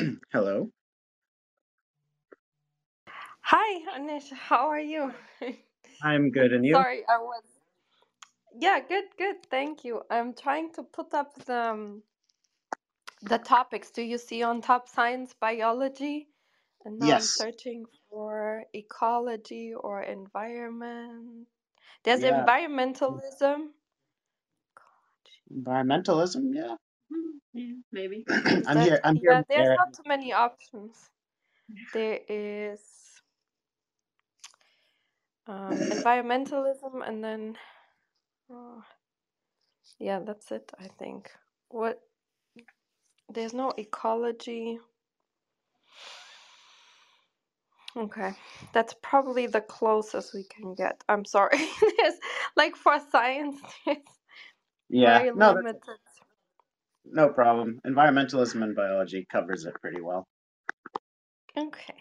Hello. Hi, Anish. How are you? I'm good, and you? Sorry, I was. Yeah, good, good. Thank you. I'm trying to put up the um, the topics. Do you see on top science biology? And now I'm searching for ecology or environment. There's Yeah. environmentalism. Environmentalism. Yeah. Mm, Yeah, maybe. I'm that here. I'm here yeah, there's Erin. not too many options. There is um, environmentalism and then oh, yeah, that's it, I think. What there's no ecology. Okay. That's probably the closest we can get. I'm sorry. There's like for science, it's Yeah. very No, that's limited. No problem. Environmentalism and biology covers it pretty well. Okay.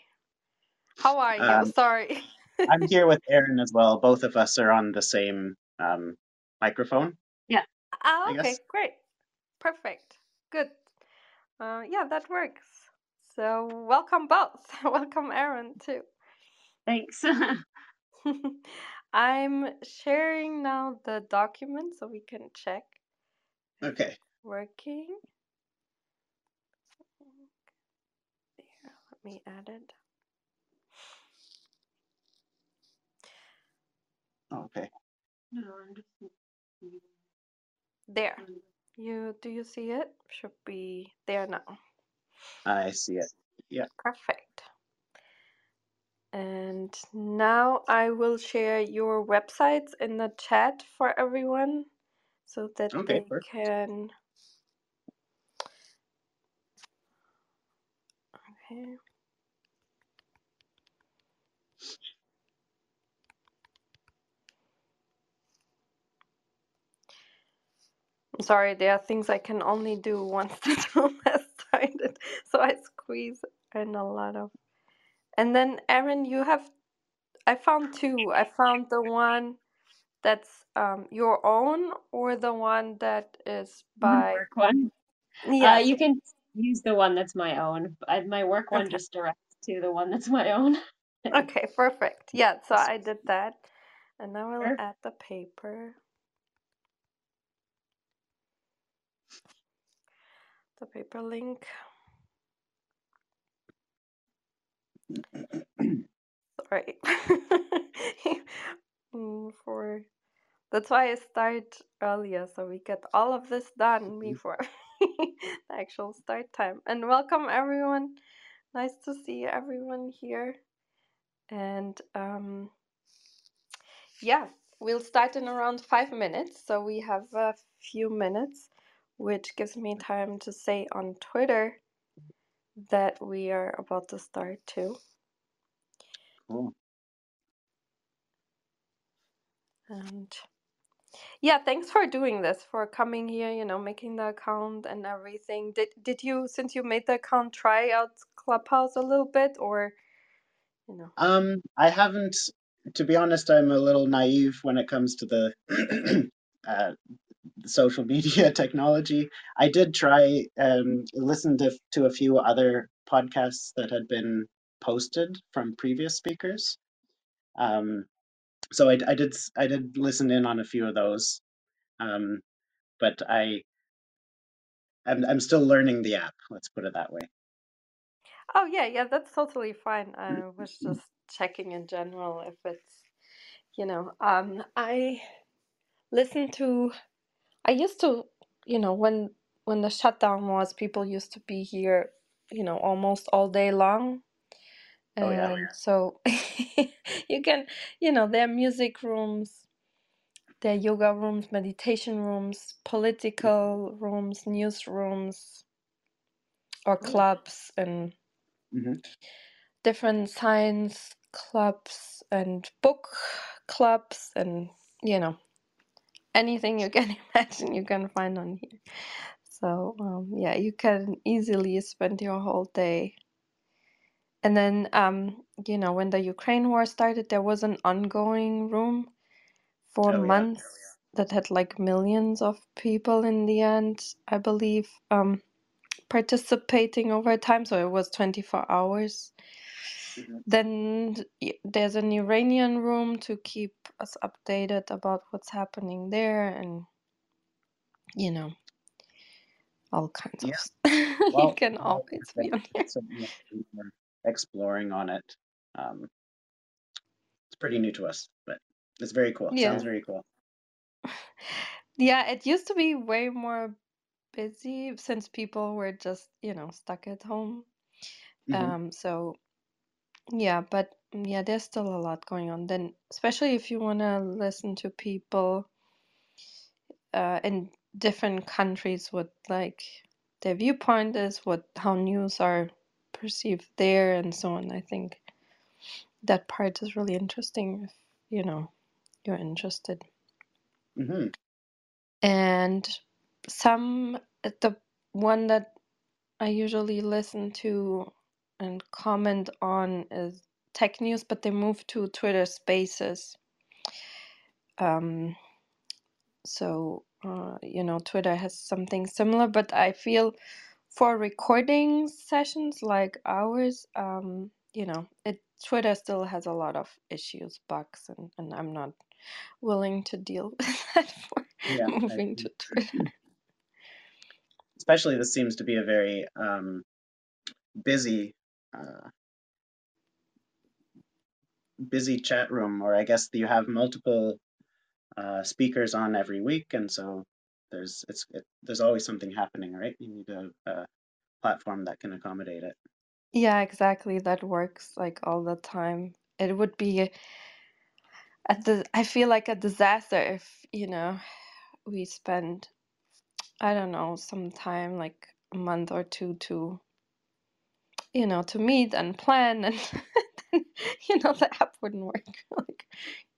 How are you? Um, Sorry. I'm here with Erin as well. Both of us are on the same um, microphone, Yeah. Ah, okay, great. Perfect. Good. Uh, yeah, that works. So welcome both. Welcome Erin too. Thanks. I'm sharing now the document so we can check Okay. Working. Here, let me add it. Okay. No, I'm just- There. You do you see it? Should be there now. I see it. Yeah. Perfect. And now I will share your websites in the chat for everyone so that Okay. they Perfect. can. I'm sorry, there are things I can only do once the room has started, so I squeeze in a lot of. And then, Erin, you have. I found two. I found the one that's um, your own, or the one that is by. work one. Uh, you can use the one that's my own. I, my work one Okay. just directs to the one that's my own. Okay, perfect. Yeah, so I did that. And now we'll add the paper. The paper link. Sorry. Mm, For that's why I start earlier so we get all of this done before the actual start time. And welcome everyone. Nice to see everyone here. And um, yeah, we'll start in around five minutes. So we have a few minutes, which gives me time to say on Twitter that we are about to start too. Cool. And yeah, thanks for doing this, for coming here, you know, making the account and everything. Did did you, since you made the account, try out Clubhouse a little bit or, you know? Um, I haven't. To be honest, I'm a little naive when it comes to the uh, social media technology. I did try um, listen to to a few other podcasts that had been posted from previous speakers. Um, so I, I did I did listen in on a few of those, um, but I I'm, I'm still learning the app. Let's put it that way. Oh yeah, yeah, that's totally fine. I was just checking in general if it's, you know, um, I listen to, I used to, you know, when when the shutdown was, people used to be here, you know, almost all day long. Oh yeah. And so you can, you know, there are music rooms, there are yoga rooms, meditation rooms, political rooms, news rooms, or clubs, and hmm different science clubs and book clubs, and you know, anything you can imagine you can find on here. So, um, yeah, you can easily spend your whole day. And then, um, you know, when the Ukraine war started, there was an ongoing room for Oh yeah. months that had like millions of people in the end, I believe. Um, participating over time, so it was 24 hours. Mhm. Then y- there's an Iranian room to keep us updated about what's happening there, and you know, all kinds of Yeah. stuff. you can always be on here. It's something that we're exploring on it. Um, it's pretty new to us, but it's very cool. Yeah. Sounds very cool. Yeah, it used to be way more busy since people were just, you know, stuck at home. Mhm. Um, so yeah, but mm, yeah, there's still a lot going on. Then, especially if you want to listen to people uh, in different countries, what like their viewpoint is, what how news are perceived there, and so on. I think that part is really interesting if you know you're interested. hmm And some the one that I usually listen to and comment on is tech news, but they moved to Twitter Spaces. Um, so uh, you know, Twitter has something similar, but I feel for recording sessions like ours, um, you know, it Twitter still has a lot of issues, bugs, and, and I'm not willing to deal with that for Yeah, moving to Twitter. especially this seems to be a very um, busy uh, busy chat room or i guess you have multiple uh, speakers on every week and so there's it's it, there's always something happening right you need a, a platform that can accommodate it Yeah, exactly. That works like all the time. It would be a dis I feel like a disaster if, you know, we spend, I don't know, some time like a month or two to, you know, to meet and plan and you know, the app wouldn't work. Like,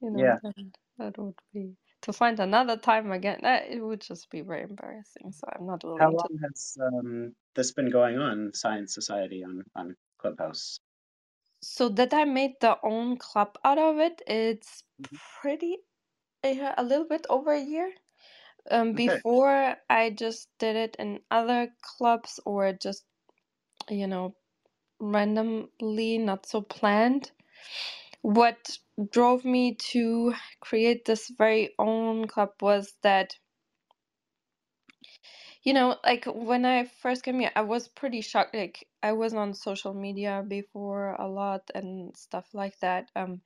you know, Yeah. then that would be to find another time again. That it would just be very embarrassing. So I'm not how willing to. long has um, this been going on science society on on clubhouse So that I made the own club out of it, it's Mhm. pretty uh, a little bit over a year. Um, okay before I just did it in other clubs or just, you know, randomly, not so planned. What drove me to create this very own club was that, you know, like when I first came here, I was pretty shocked. Like I was on social media before a lot and stuff like that. Um,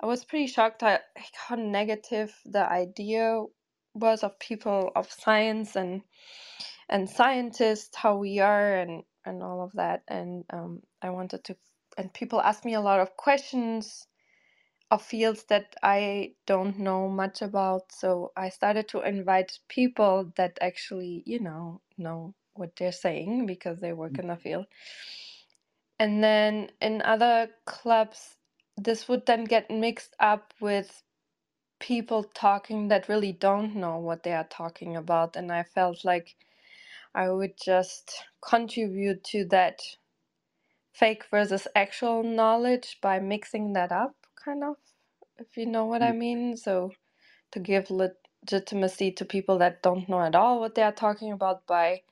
I was pretty shocked at like, how negative the idea was of people of science and and scientists, how we are and and all of that. And um, I wanted to, and people asked me a lot of questions of fields that I don't know much about. So I started to invite people that actually, you know, know what they're saying because they work in the mm-hmm. field. And then in other clubs, this would then get mixed up with people talking that really don't know what they are talking about. And I felt like I would just contribute to that fake versus actual knowledge by mixing that up, kind of, if you know what I Mm. mean. So to give legitimacy to people that don't know at all what they are talking about by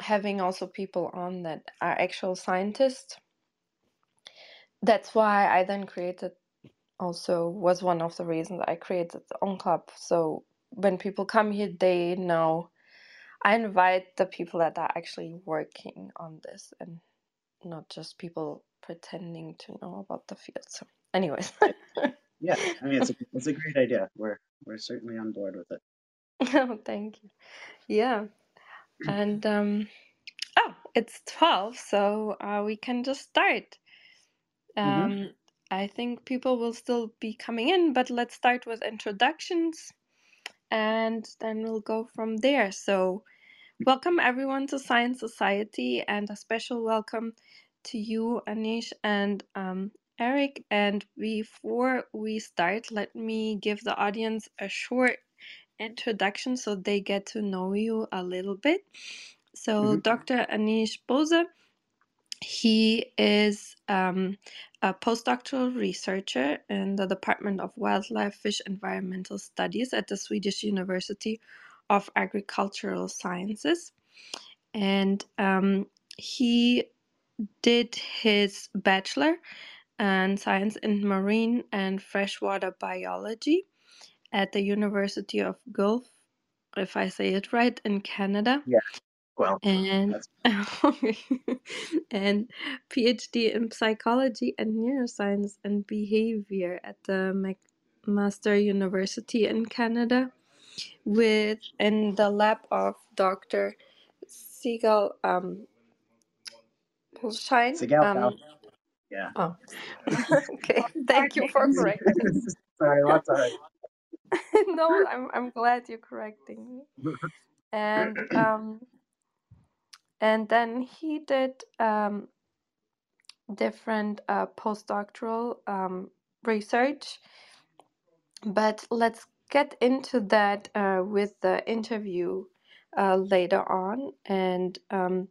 having also people on that are actual scientists. That's why I then created also was one of the reasons I created the own club. So when people come here, they know I invite the people that are actually working on this and not just people pretending to know about the field. So, anyways, yeah i mean it's a, it's a great idea we're we're certainly on board with it oh, thank you. Yeah, and um, oh, it's twelve, so uh, we can just start. hmm Um, I think people will still be coming in, but let's start with introductions and then we'll go from there. So, welcome everyone to Science Society, and a special welcome to you, Anish and um, Eric. And before we start, let me give the audience a short introduction so they get to know you a little bit. So, hmm Dr. Anish Bose he is um, a postdoctoral researcher in the Department of Wildlife Fish Environmental Studies at the Swedish University of Agricultural Sciences. and um, he did his bachelor in science in marine and freshwater biology at the University of Guelph, if I say it right, in Canada. Yeah, well, and and PhD in psychology and neuroscience and behavior at the McMaster University in Canada, with in the lab of Dr. Sigal um, Balshine. Um, yeah. Oh, okay. Thank you for correcting. Sorry, what's all right. no, I'm I'm glad you're correcting me. And um, and then he did um, different uh, postdoctoral um, research. But let's get into that uh, with the interview uh, later on. And um,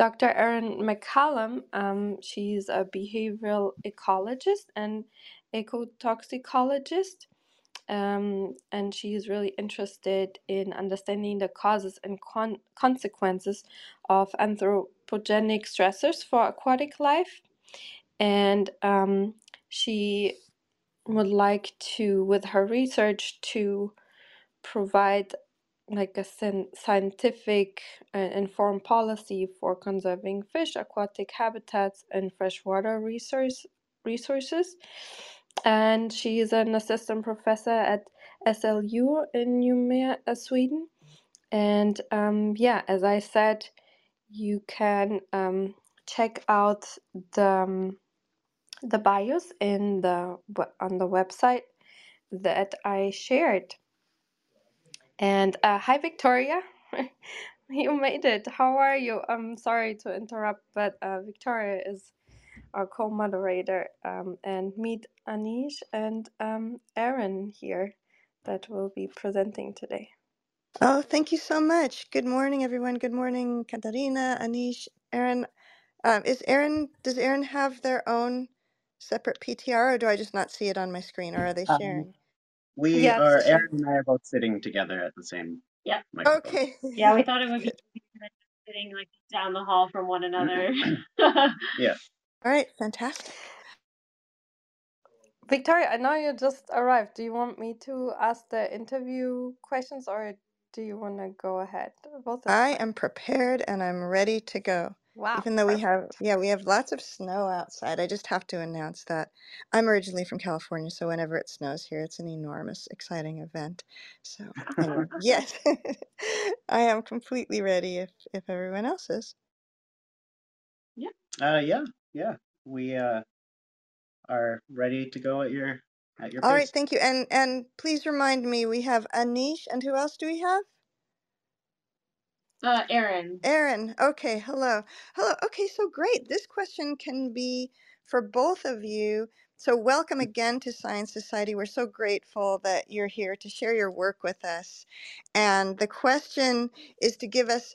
Dr. Erin McCallum, um, she's a behavioral ecologist and ecotoxicologist. Um, and she is really interested in understanding the causes and con- consequences of anthropogenic stressors for aquatic life. And um, she would like to, with her research, to provide like a scientific and informed policy for conserving fish, aquatic habitats, and freshwater resource resources. And she is an assistant professor at SLU in Umeå, uh, Sweden. And um, yeah, as I said, you can um, check out the um, the bios in the on the website that I shared. And uh, hi, Victoria. you made it. How are you? I'm sorry to interrupt, but uh, Victoria is our co-moderator, um, and meet Anish and um, Erin here that will be presenting today. Oh, thank you so much. Good morning, everyone. Good morning, Katarina, Anish, Erin. Um, is Erin? Does Erin have their own separate PTR, or do I just not see it on my screen, or are they Um, sharing? We Yes. are Erin and I are both sitting together at the same Yeah. microphone. Okay. Yeah, we thought it would be Good. sitting like down the hall from one another. Mm-hmm. Yeah. All right. Fantastic. Victoria, I know you just arrived. Do you want me to ask the interview questions or do you want to go ahead? Both I am prepared and I'm ready to go. Wow. Even though we have, yeah, we have lots of snow outside. I just have to announce that I'm originally from California, so whenever it snows here, it's an enormous, exciting event. So, anyway, yes, I am completely ready if if everyone else is. Yeah. Uh, yeah, yeah. We uh, are ready to go at your at your All right, pace. thank you. And and please remind me, we have Anish, and who else do we have? Uh, Aaron. Erin. Okay, hello. Hello. Okay, so great. This question can be for both of you. So, welcome again to Science Society. We're so grateful that you're here to share your work with us. And the question is to give us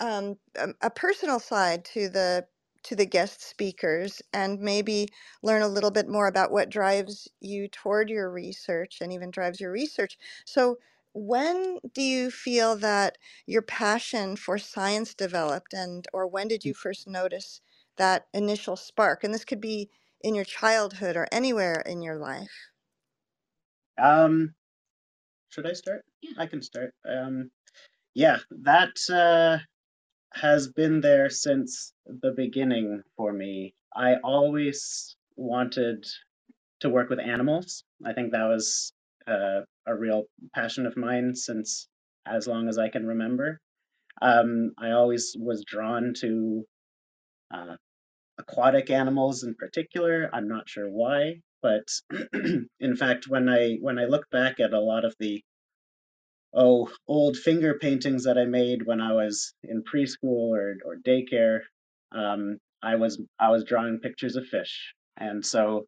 um, a, a personal side to the to the guest speakers and maybe learn a little bit more about what drives you toward your research and even drives your research. So, when do you feel that your passion for science developed and or when did you first notice that initial spark? And this could be in your childhood or anywhere in your life. Um, should I start? Yeah. I can start. Um, yeah, that uh, has been there since the beginning for me. I always wanted to work with animals. I think that was uh, a real passion of mine since as long as I can remember. Um, I always was drawn to uh, aquatic animals in particular. I'm not sure why, but in fact, when I when I look back at a lot of the oh old finger paintings that I made when I was in preschool or or daycare, um, I was I was drawing pictures of fish, and so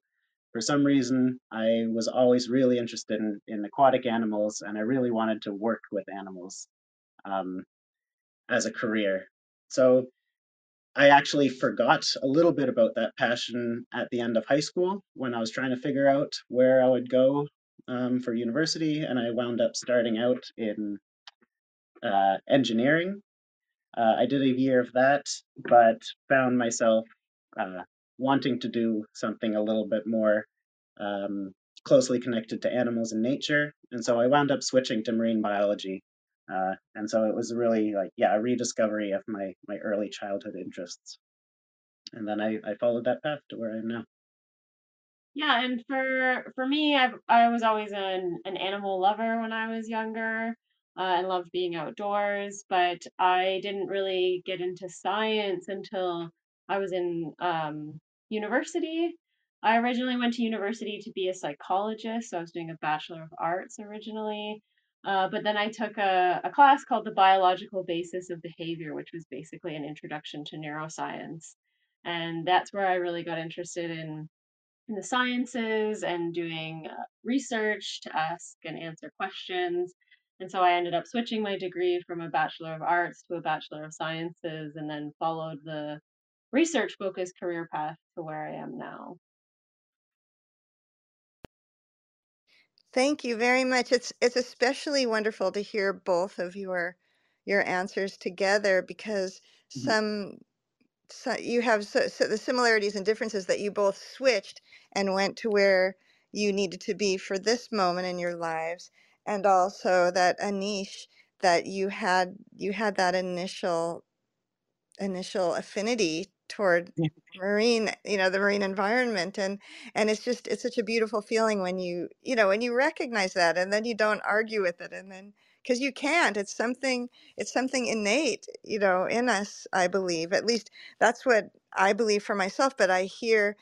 for some reason I was always really interested in, in aquatic animals, and I really wanted to work with animals um, as a career. So I actually forgot a little bit about that passion at the end of high school when I was trying to figure out where I would go um, for university, and I wound up starting out in uh, engineering. uh, I did a year of that, but found myself uh, wanting to do something a little bit more um, closely connected to animals and nature, and so I wound up switching to marine biology. Uh, and so it was really like, yeah, a rediscovery of my my early childhood interests. And then I, I followed that path to where I am now. Yeah, and for for me, I I was always an an animal lover when I was younger, uh, and loved being outdoors. But I didn't really get into science until I was in um, university. I originally went to university to be a psychologist, so I was doing a Bachelor of Arts originally. Uh, but then I took a, a class called the Biological Basis of Behavior, which was basically an introduction to neuroscience. And that's where I really got interested in in the sciences and doing uh, research to ask and answer questions. And so I ended up switching my degree from a Bachelor of Arts to a Bachelor of Sciences and then followed the research focused career path to where I am now. Thank you very much. It's it's especially wonderful to hear both of your your answers together because Mhm. some so you have so, so the similarities and differences that you both switched and went to where you needed to be for this moment in your lives and also that a niche that you had you had that initial initial affinity toward Yeah. marine you know the marine environment and and it's just it's such a beautiful feeling when you you know when you recognize that and then you don't argue with it and then because you can't it's something it's something innate you know in us i believe at least that's what i believe for myself but i hear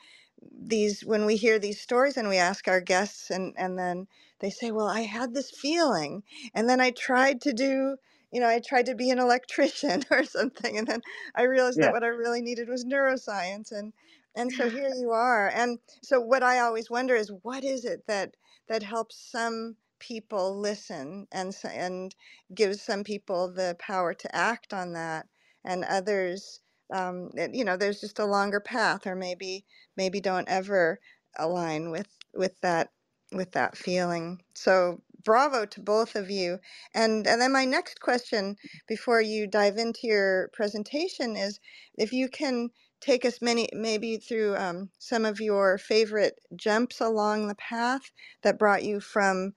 these when we hear these stories and we ask our guests and and then they say well i had this feeling and then i tried to do you know i tried to be an electrician or something and then i realized Yeah. that what i really needed was neuroscience and and so here you are and so what i always wonder is what is it that that helps some people listen and and gives some people the power to act on that and others um, that, you know there's just a longer path or maybe maybe don't ever align with with that with that feeling so bravo to both of you and and then my next question before you dive into your presentation is if you can take us many maybe through um, some of your favorite jumps along the path that brought you from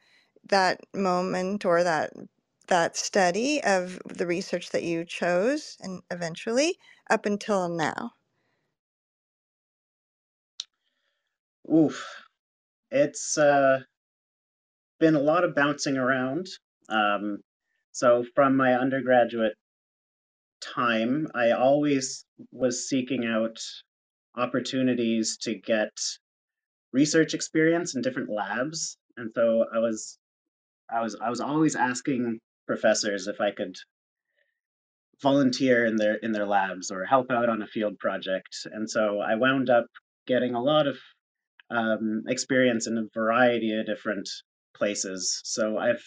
that moment or that that study of the research that you chose and eventually up until now Oof. It's uh, been a lot of bouncing around. Um, so from my undergraduate time, I always was seeking out opportunities to get research experience in different labs, and so I was I was I was always asking professors if I could volunteer in their in their labs or help out on a field project, and so I wound up getting a lot of um, experience in a variety of different places. So I've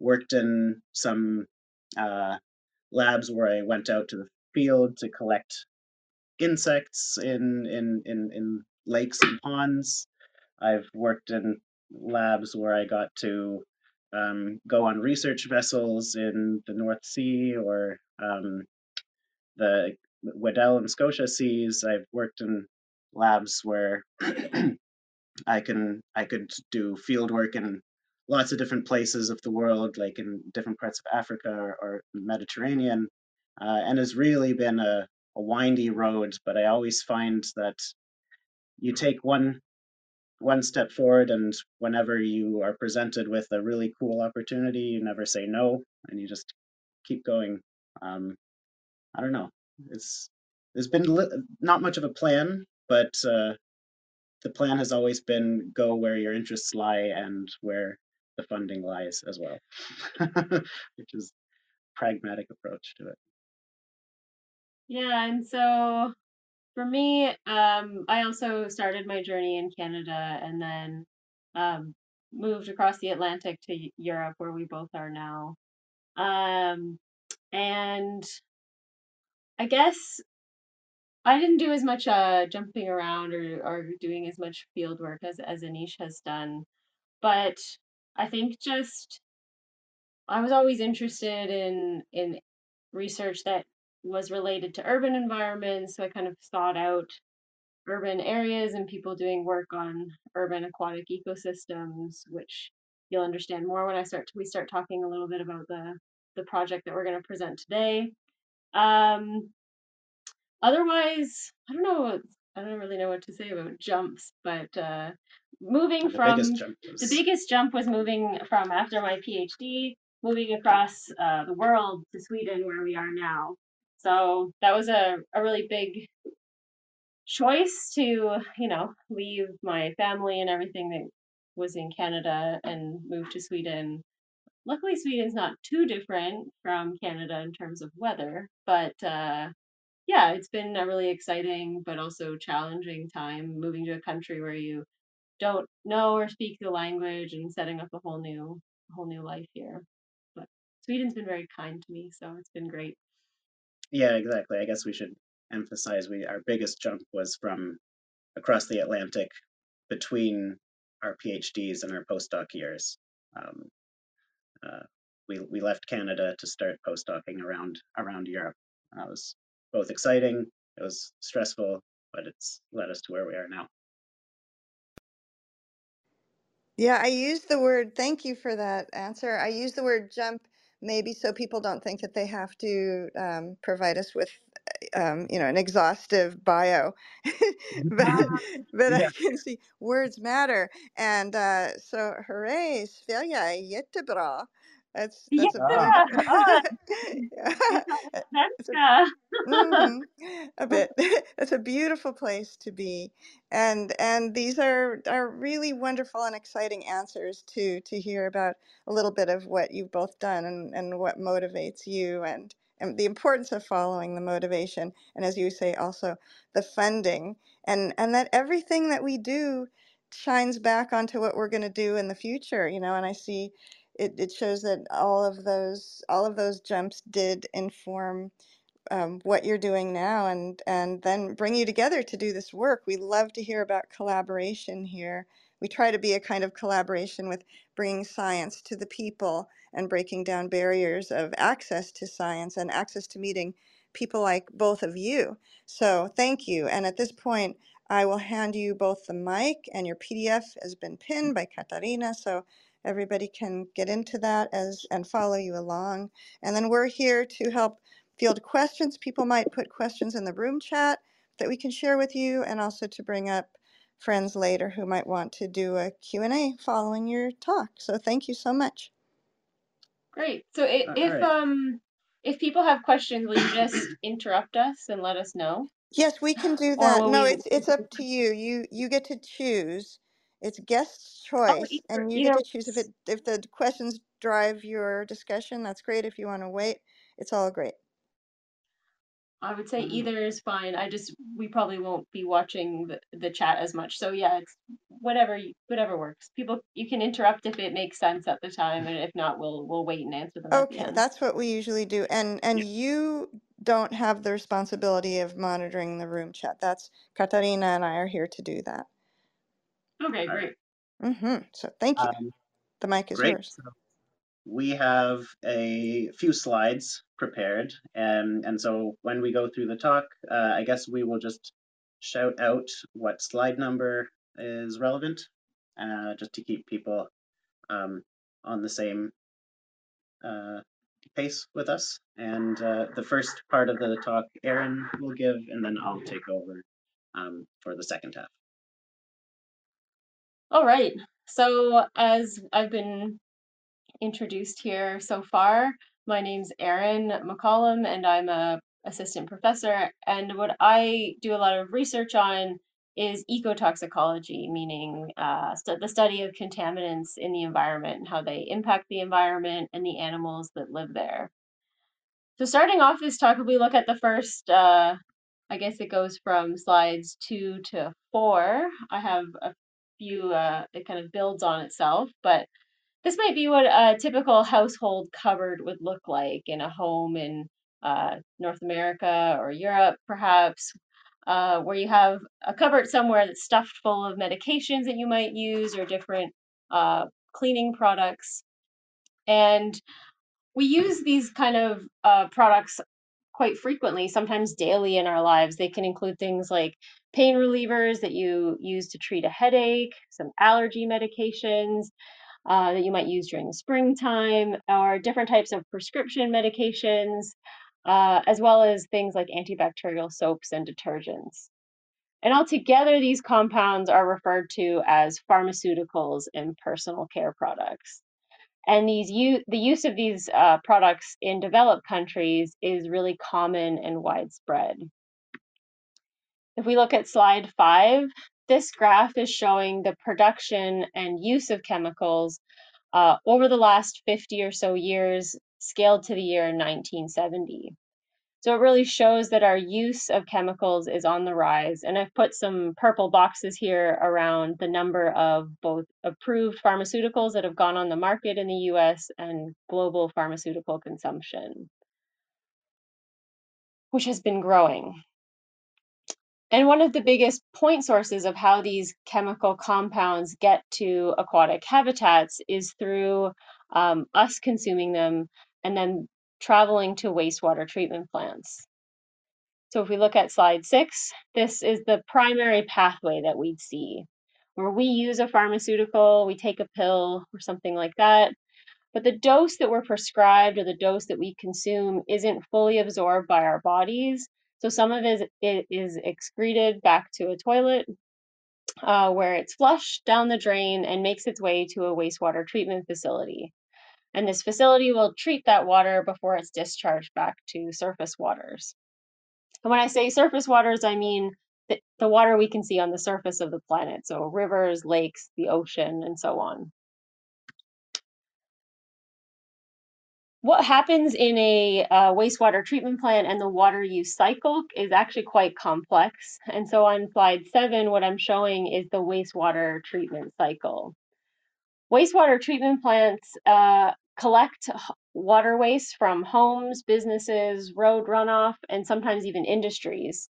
worked in some uh, labs where I went out to the field to collect insects in in in, in lakes and ponds. I've worked in labs where I got to um, go on research vessels in the North Sea or um, the Weddell and Scotia Seas. I've worked in labs where I can I could do field work in lots of different places of the world, like in different parts of Africa or, or Mediterranean, uh, and has really been a, a windy road. But I always find that you take one one step forward, and whenever you are presented with a really cool opportunity, you never say no, and you just keep going. Um, I don't know. It's there's been li- not much of a plan, but uh, the plan has always been go where your interests lie and where the funding lies as well, which is pragmatic approach to it. Yeah, and so for me, um, I also started my journey in Canada and then um, moved across the Atlantic to Europe, where we both are now. Um, and I guess I didn't do as much uh, jumping around or, or doing as much field work as, as Anish has done. But I think just I was always interested in in research that was related to urban environments. So I kind of sought out urban areas and people doing work on urban aquatic ecosystems, which you'll understand more when I start we start talking a little bit about the the project that we're going to present today. Um, otherwise, I don't know. I don't really know what to say about jumps, but uh, moving The from biggest the biggest jump was moving from after my PhD, moving across uh, the world to Sweden, where we are now. So that was a, a really big choice to, you know, leave my family and everything that was in Canada and move to Sweden. Luckily, Sweden's not too different from Canada in terms of weather, but uh, yeah, it's been a really exciting but also challenging time moving to a country where you don't know or speak the language and setting up a whole new whole new life here. But Sweden's been very kind to me, so it's been great. yeah, exactly. I guess we should emphasize we our biggest jump was from across the Atlantic between our PhDs and our postdoc years. Um, uh, we we left Canada to start postdocing around around Europe. That was both exciting. It was stressful, but it's led us to where we are now. Yeah, I use the word, thank you for that answer. I use the word jump maybe so people don't think that they have to um, provide us with, um, you know, an exhaustive bio. but but I can see words matter. And uh, so, hooray, Sverige, jättebra. That's that's a yeah, big. ah, Yeah. It's a svenska. hmm A bit. That's a beautiful place to be, and and these are are really wonderful and exciting answers to to hear about a little bit of what you've both done and and what motivates you and and the importance of following the motivation and as you say also the funding and and that everything that we do shines back onto what we're going to do in the future you know and I see it, it shows that all of those all of those jumps did inform um, what you're doing now and and then bring you together to do this work. We love to hear about collaboration here. We try to be a kind of collaboration with bringing science to the people and breaking down barriers of access to science and access to meeting people like both of you. So thank you. And at this point, I will hand you both the mic and your PDF has been pinned by Katarina. So everybody can get into that as and follow you along. And then we're here to help field questions. People might put questions in the room chat that we can share with you and also to bring up friends later who might want to do a Q&A following your talk. So thank you so much. Great. So i- All if right. um if people have questions, will you just interrupt us and let us know? Yes, we can do that. No, we it's it's up to you. You you get to choose. It's guest's Oh, choice either and you either get to choose if it if the questions drive your discussion, that's great. If you want to wait, it's all great. I would say Mm. either is fine. I just we probably won't be watching the, the chat as much. So yeah, it's whatever you, whatever works. People you can interrupt if it makes sense at the time, and if not, we'll we'll wait and answer them at the Okay, end. that's what we usually do. And and you don't have the responsibility of monitoring the room chat. That's Katarina and I are here to do that. Okay, great. hmm So thank you. Um, The mic is great. yours. So we have a few slides prepared, and and so when we go through the talk, uh, I guess we will just shout out what slide number is relevant, uh, just to keep people um, on the same uh, pace with us. And uh, the first part of the talk, Erin will give, and then I'll take over um, for the second half. All right. So as I've been introduced here so far, my name's Erin McCallum, and I'm a assistant professor. And what I do a lot of research on is ecotoxicology, meaning uh, st- the study of contaminants in the environment and how they impact the environment and the animals that live there. So starting off this talk, we look at the first, uh, I guess it goes from slides two to four. I have a few, uh, it kind of builds on itself, but this might be what a typical household cupboard would look like in a home in uh, North America or Europe, perhaps, uh, where you have a cupboard somewhere that's stuffed full of medications that you might use or different uh, cleaning products. And we use these kind of uh, products quite frequently, sometimes daily in our lives. They can include things like pain relievers that you use to treat a headache, some allergy medications uh, that you might use during the springtime, or different types of prescription medications, uh, as well as things like antibacterial soaps and detergents. And altogether, these compounds are referred to as pharmaceuticals and personal care products. And these the use of these uh, products in developed countries is really common and widespread. If we look at slide five, this graph is showing the production and use of chemicals uh, over the last 50 or so years, scaled to the year 1970. So it really shows that our use of chemicals is on the rise. And I've put some purple boxes here around the number of both approved pharmaceuticals that have gone on the market in the US and global pharmaceutical consumption, which has been growing. And one of the biggest point sources of how these chemical compounds get to aquatic habitats is through um, us consuming them and then traveling to wastewater treatment plants. So if we look at slide six, this is the primary pathway that we'd see, where we use a pharmaceutical, we take a pill or something like that, but the dose that we're prescribed or the dose that we consume isn't fully absorbed by our bodies. So some of it is excreted back to a toilet uh, where it's flushed down the drain and makes its way to a wastewater treatment facility and this facility will treat that water before it's discharged back to surface waters. And when I say surface waters, I mean the, the water we can see on the surface of the planet, so rivers, lakes, the ocean, and so on. What happens in a uh, wastewater treatment plant and the water use cycle is actually quite complex. And so on slide seven, what I'm showing is the wastewater treatment cycle. Wastewater treatment plants uh, collect water waste from homes, businesses, road runoff, and sometimes even industries.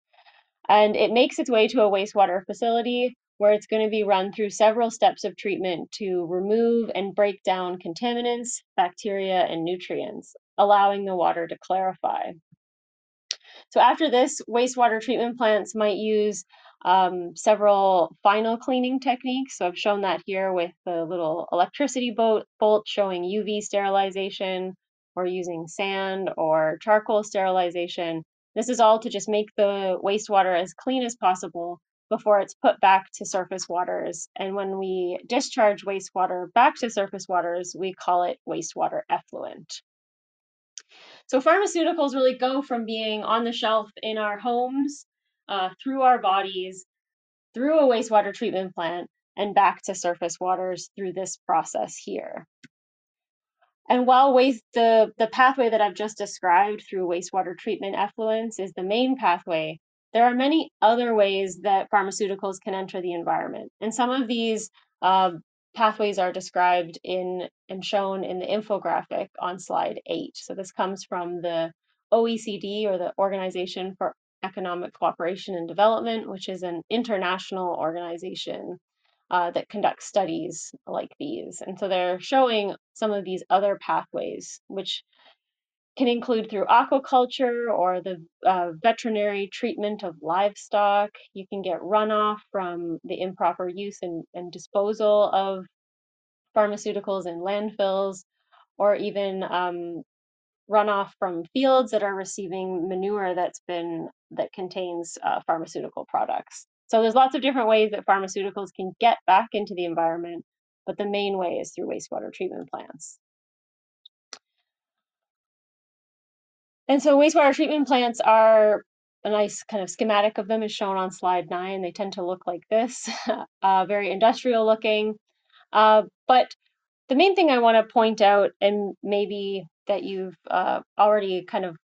And it makes its way to a wastewater facility where it's going to be run through several steps of treatment to remove and break down contaminants, bacteria, and nutrients, allowing the water to clarify. So after this, wastewater treatment plants might use um, several final cleaning techniques. So I've shown that here with the little electricity bolt, bolt showing UV sterilization or using sand or charcoal sterilization. This is all to just make the wastewater as clean as possible before it's put back to surface waters. And when we discharge wastewater back to surface waters, we call it wastewater effluent. So pharmaceuticals really go from being on the shelf in our homes uh, through our bodies, through a wastewater treatment plant, and back to surface waters through this process here. And while waste, the, the pathway that I've just described through wastewater treatment effluents is the main pathway, there are many other ways that pharmaceuticals can enter the environment. And some of these uh, pathways are described in and shown in the infographic on slide eight. So this comes from the OECD or the Organization for Economic Cooperation and Development, which is an international organization uh, that conducts studies like these. And so they're showing some of these other pathways, which can include through aquaculture or the uh, veterinary treatment of livestock. You can get runoff from the improper use and, and disposal of pharmaceuticals in landfills, or even um, runoff from fields that are receiving manure that's been that contains uh, pharmaceutical products. So there's lots of different ways that pharmaceuticals can get back into the environment, but the main way is through wastewater treatment plants. And so wastewater treatment plants are a nice kind of schematic of them is shown on slide nine. They tend to look like this, uh, very industrial looking. Uh, but the main thing I want to point out, and maybe that you've uh, already kind of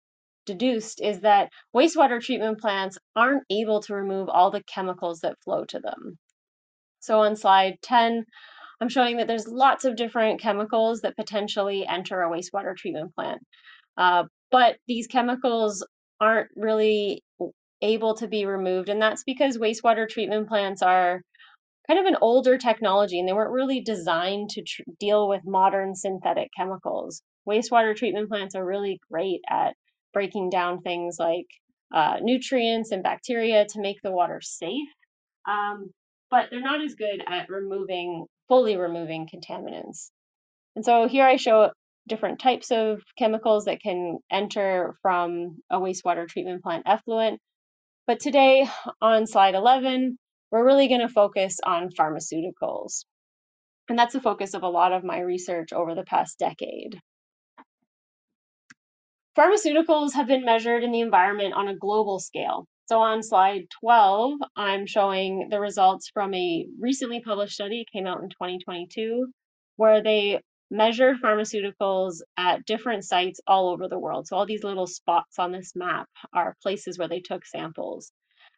deduced is that wastewater treatment plants aren't able to remove all the chemicals that flow to them. So on slide 10, I'm showing that there's lots of different chemicals that potentially enter a wastewater treatment plant. Uh, but these chemicals aren't really able to be removed, and that's because wastewater treatment plants are kind of an older technology and they weren't really designed to deal with modern synthetic chemicals. Wastewater treatment plants are really great at breaking down things like uh, nutrients and bacteria to make the water safe. Um, but they're not as good at removing, fully removing contaminants. And so here I show different types of chemicals that can enter from a wastewater treatment plant effluent. But today on slide 11, we're really going to focus on pharmaceuticals. And that's the focus of a lot of my research over the past decade. Pharmaceuticals have been measured in the environment on a global scale. So on slide 12, I'm showing the results from a recently published study, came out in 2022, where they measured pharmaceuticals at different sites all over the world. So all these little spots on this map are places where they took samples.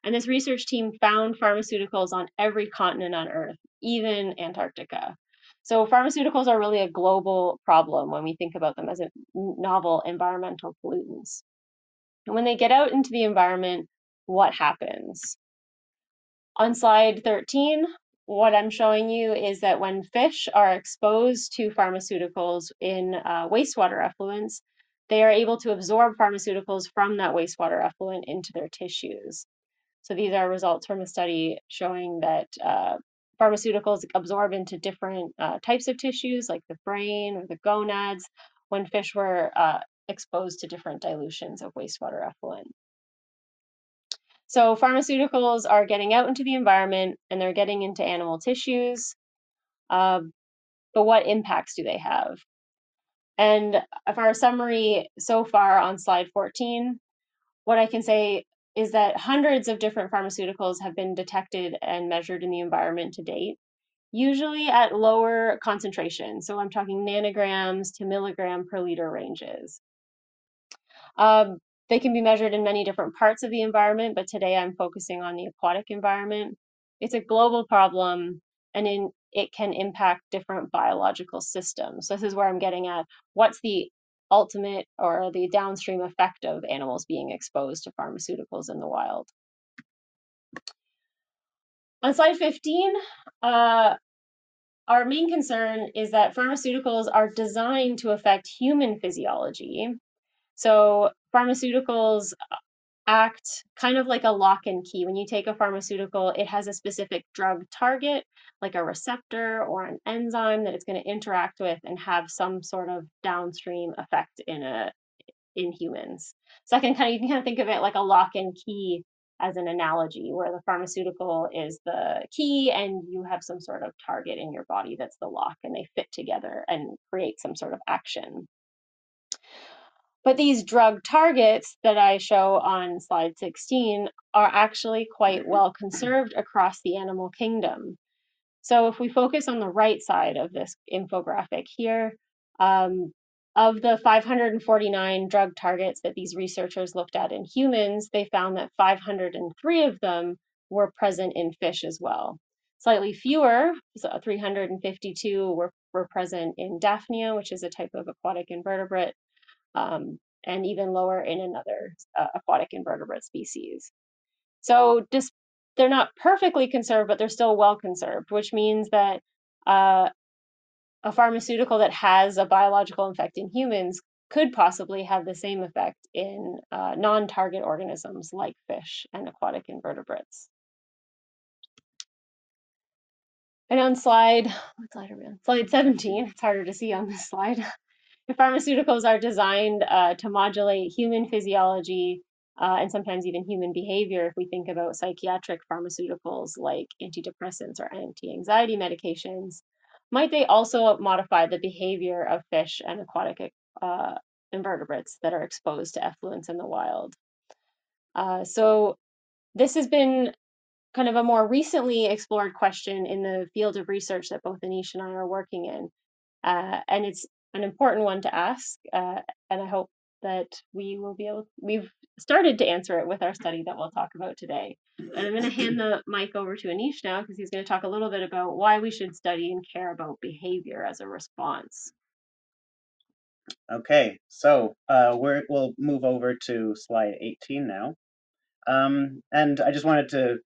And this research team found pharmaceuticals on every continent on Earth, even Antarctica. So pharmaceuticals are really a global problem when we think about them as novel environmental pollutants. And when they get out into the environment, what happens? On slide 13, what I'm showing you is that when fish are exposed to pharmaceuticals in uh, wastewater effluents, they are able to absorb pharmaceuticals from that wastewater effluent into their tissues. So these are results from a study showing that uh, pharmaceuticals absorb into different uh, types of tissues, like the brain or the gonads, when fish were uh, exposed to different dilutions of wastewater effluent. So pharmaceuticals are getting out into the environment and they're getting into animal tissues. Uh, but what impacts do they have? And for our summary so far on slide 14, what I can say is that hundreds of different pharmaceuticals have been detected and measured in the environment to date, usually at lower concentrations. So I'm talking nanograms to milligram per liter ranges. Um, they can be measured in many different parts of the environment, but today I'm focusing on the aquatic environment. It's a global problem and in, it can impact different biological systems. So this is where I'm getting at what's the ultimate or the downstream effect of animals being exposed to pharmaceuticals in the wild. On slide 15, uh, our main concern is that pharmaceuticals are designed to affect human physiology. So pharmaceuticals act kind of like a lock and key. When you take a pharmaceutical, it has a specific drug target, like a receptor or an enzyme that it's going to interact with and have some sort of downstream effect in a in humans. So I can kind of you can kind of think of it like a lock and key as an analogy where the pharmaceutical is the key and you have some sort of target in your body that's the lock and they fit together and create some sort of action. But these drug targets that I show on slide 16 are actually quite well conserved across the animal kingdom. So if we focus on the right side of this infographic here, um, of the 549 drug targets that these researchers looked at in humans, they found that 503 of them were present in fish as well. Slightly fewer, so 352, were, were present in Daphnia, which is a type of aquatic invertebrate, um, and even lower in another uh, aquatic invertebrate species. So they're not perfectly conserved, but they're still well conserved, which means that uh, a pharmaceutical that has a biological effect in humans could possibly have the same effect in uh, non-target organisms like fish and aquatic invertebrates. And on slide, what slide are we on? Slide 17, it's harder to see on this slide. Pharmaceuticals are designed uh, to modulate human physiology uh, and sometimes even human behavior if we think about psychiatric pharmaceuticals like antidepressants or anti-anxiety medications might they also modify the behavior of fish and aquatic uh, invertebrates that are exposed to effluents in the wild uh, so this has been kind of a more recently explored question in the field of research that both Aneesh and I are working in. Uh, and it's an important one to ask, uh, and I hope that we will be able. We've started to answer it with our study that we'll talk about today. And I'm going to hand the mic over to Aneesh now because he's going to talk a little bit about why we should study and care about behavior as a response. Okay, so uh, we will move over to slide 18 now. Um, and I just wanted to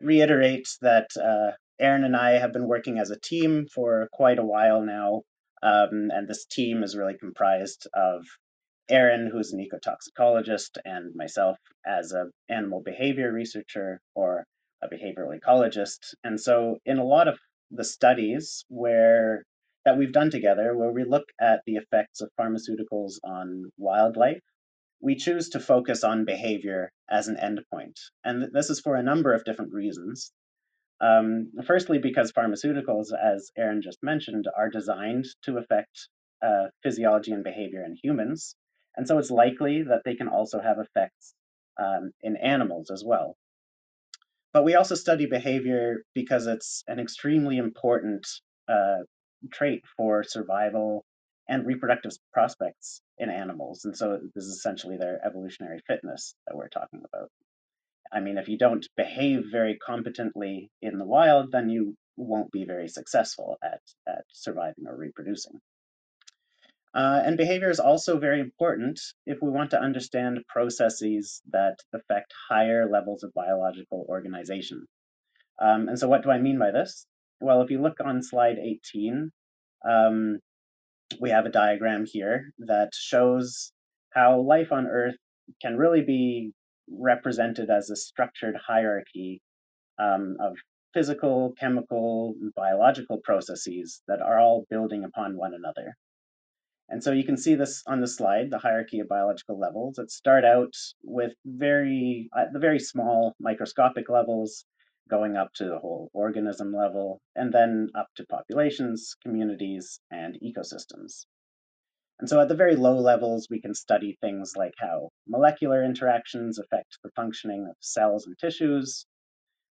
reiterate that uh, Erin and I have been working as a team for quite a while now um, and this team is really comprised of Erin, who's an ecotoxicologist, and myself as an animal behavior researcher or a behavioral ecologist. And so, in a lot of the studies where that we've done together, where we look at the effects of pharmaceuticals on wildlife, we choose to focus on behavior as an endpoint. And this is for a number of different reasons. Um, firstly, because pharmaceuticals, as Erin just mentioned, are designed to affect uh, physiology and behavior in humans. And so it's likely that they can also have effects um, in animals as well. But we also study behavior because it's an extremely important uh, trait for survival and reproductive prospects in animals. And so this is essentially their evolutionary fitness that we're talking about. I mean, if you don't behave very competently in the wild, then you won't be very successful at, at surviving or reproducing. Uh, and behavior is also very important if we want to understand processes that affect higher levels of biological organization. Um, and so, what do I mean by this? Well, if you look on slide 18, um, we have a diagram here that shows how life on Earth can really be represented as a structured hierarchy um, of physical, chemical, biological processes that are all building upon one another. And so you can see this on the slide, the hierarchy of biological levels that start out with very, at the very small microscopic levels, going up to the whole organism level, and then up to populations, communities, and ecosystems. And so at the very low levels, we can study things like how molecular interactions affect the functioning of cells and tissues.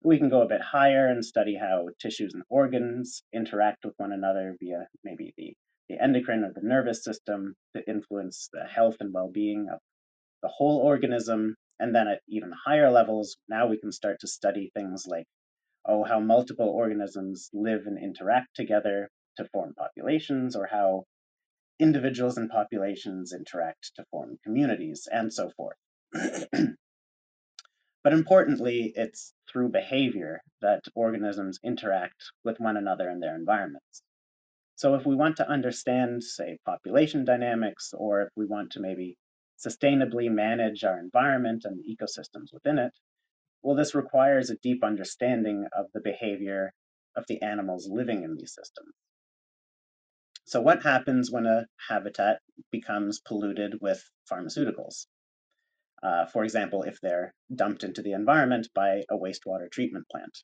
We can go a bit higher and study how tissues and organs interact with one another via maybe the the endocrine or the nervous system to influence the health and well-being of the whole organism. And then at even higher levels, now we can start to study things like, oh, how multiple organisms live and interact together to form populations, or how individuals and populations interact to form communities, and so forth. but importantly, it's through behavior that organisms interact with one another in their environments. So if we want to understand, say, population dynamics, or if we want to maybe sustainably manage our environment and the ecosystems within it, well, this requires a deep understanding of the behavior of the animals living in these systems. So what happens when a habitat becomes polluted with pharmaceuticals? Uh, for example, if they're dumped into the environment by a wastewater treatment plant.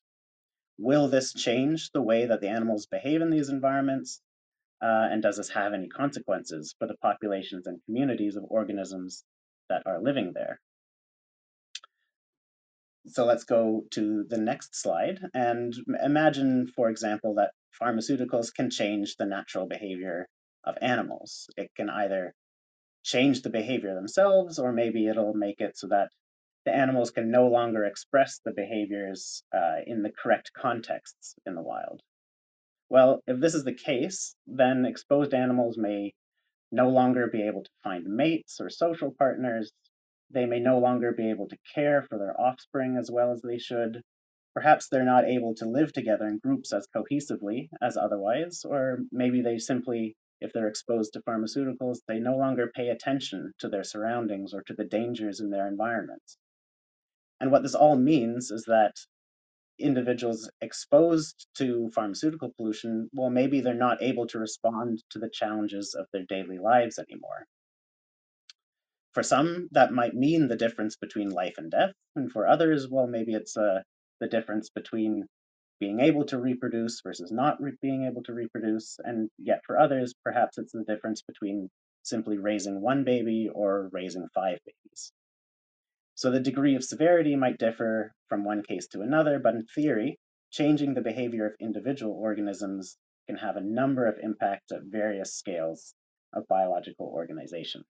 Will this change the way that the animals behave in these environments? Uh, and does this have any consequences for the populations and communities of organisms that are living there? So let's go to the next slide and imagine, for example, that pharmaceuticals can change the natural behavior of animals. It can either change the behavior themselves, or maybe it'll make it so that the animals can no longer express the behaviors uh, in the correct contexts in the wild. Well, if this is the case, then exposed animals may no longer be able to find mates or social partners. They may no longer be able to care for their offspring as well as they should. Perhaps they're not able to live together in groups as cohesively as otherwise, or maybe they simply if they're exposed to pharmaceuticals, they no longer pay attention to their surroundings or to the dangers in their environments. And what this all means is that individuals exposed to pharmaceutical pollution, well, maybe they're not able to respond to the challenges of their daily lives anymore. For some, that might mean the difference between life and death, and for others, well, maybe it's uh, the difference between being able to reproduce versus not re- being able to reproduce, and yet for others, perhaps it's the difference between simply raising one baby or raising five babies. So the degree of severity might differ from one case to another, but in theory, changing the behavior of individual organisms can have a number of impacts at various scales of biological organization.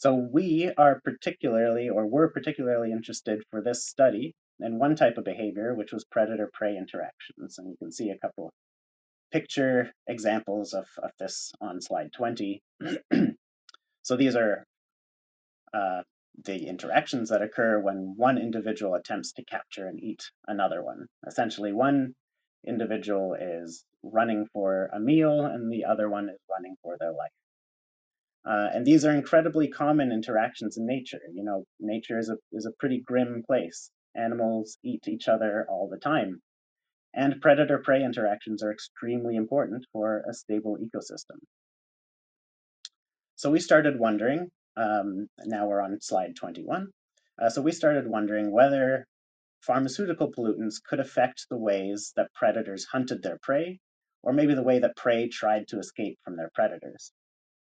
So we are particularly, or were particularly interested for this study in one type of behavior, which was predator-prey interactions. And you can see a couple picture examples of, of this on slide 20. so these are uh, the interactions that occur when one individual attempts to capture and eat another one. Essentially, one individual is running for a meal and the other one is running for their life. Uh, and these are incredibly common interactions in nature. You know, nature is a, is a pretty grim place. Animals eat each other all the time. And predator prey interactions are extremely important for a stable ecosystem. So we started wondering, um, now we're on slide 21. Uh, so we started wondering whether pharmaceutical pollutants could affect the ways that predators hunted their prey, or maybe the way that prey tried to escape from their predators.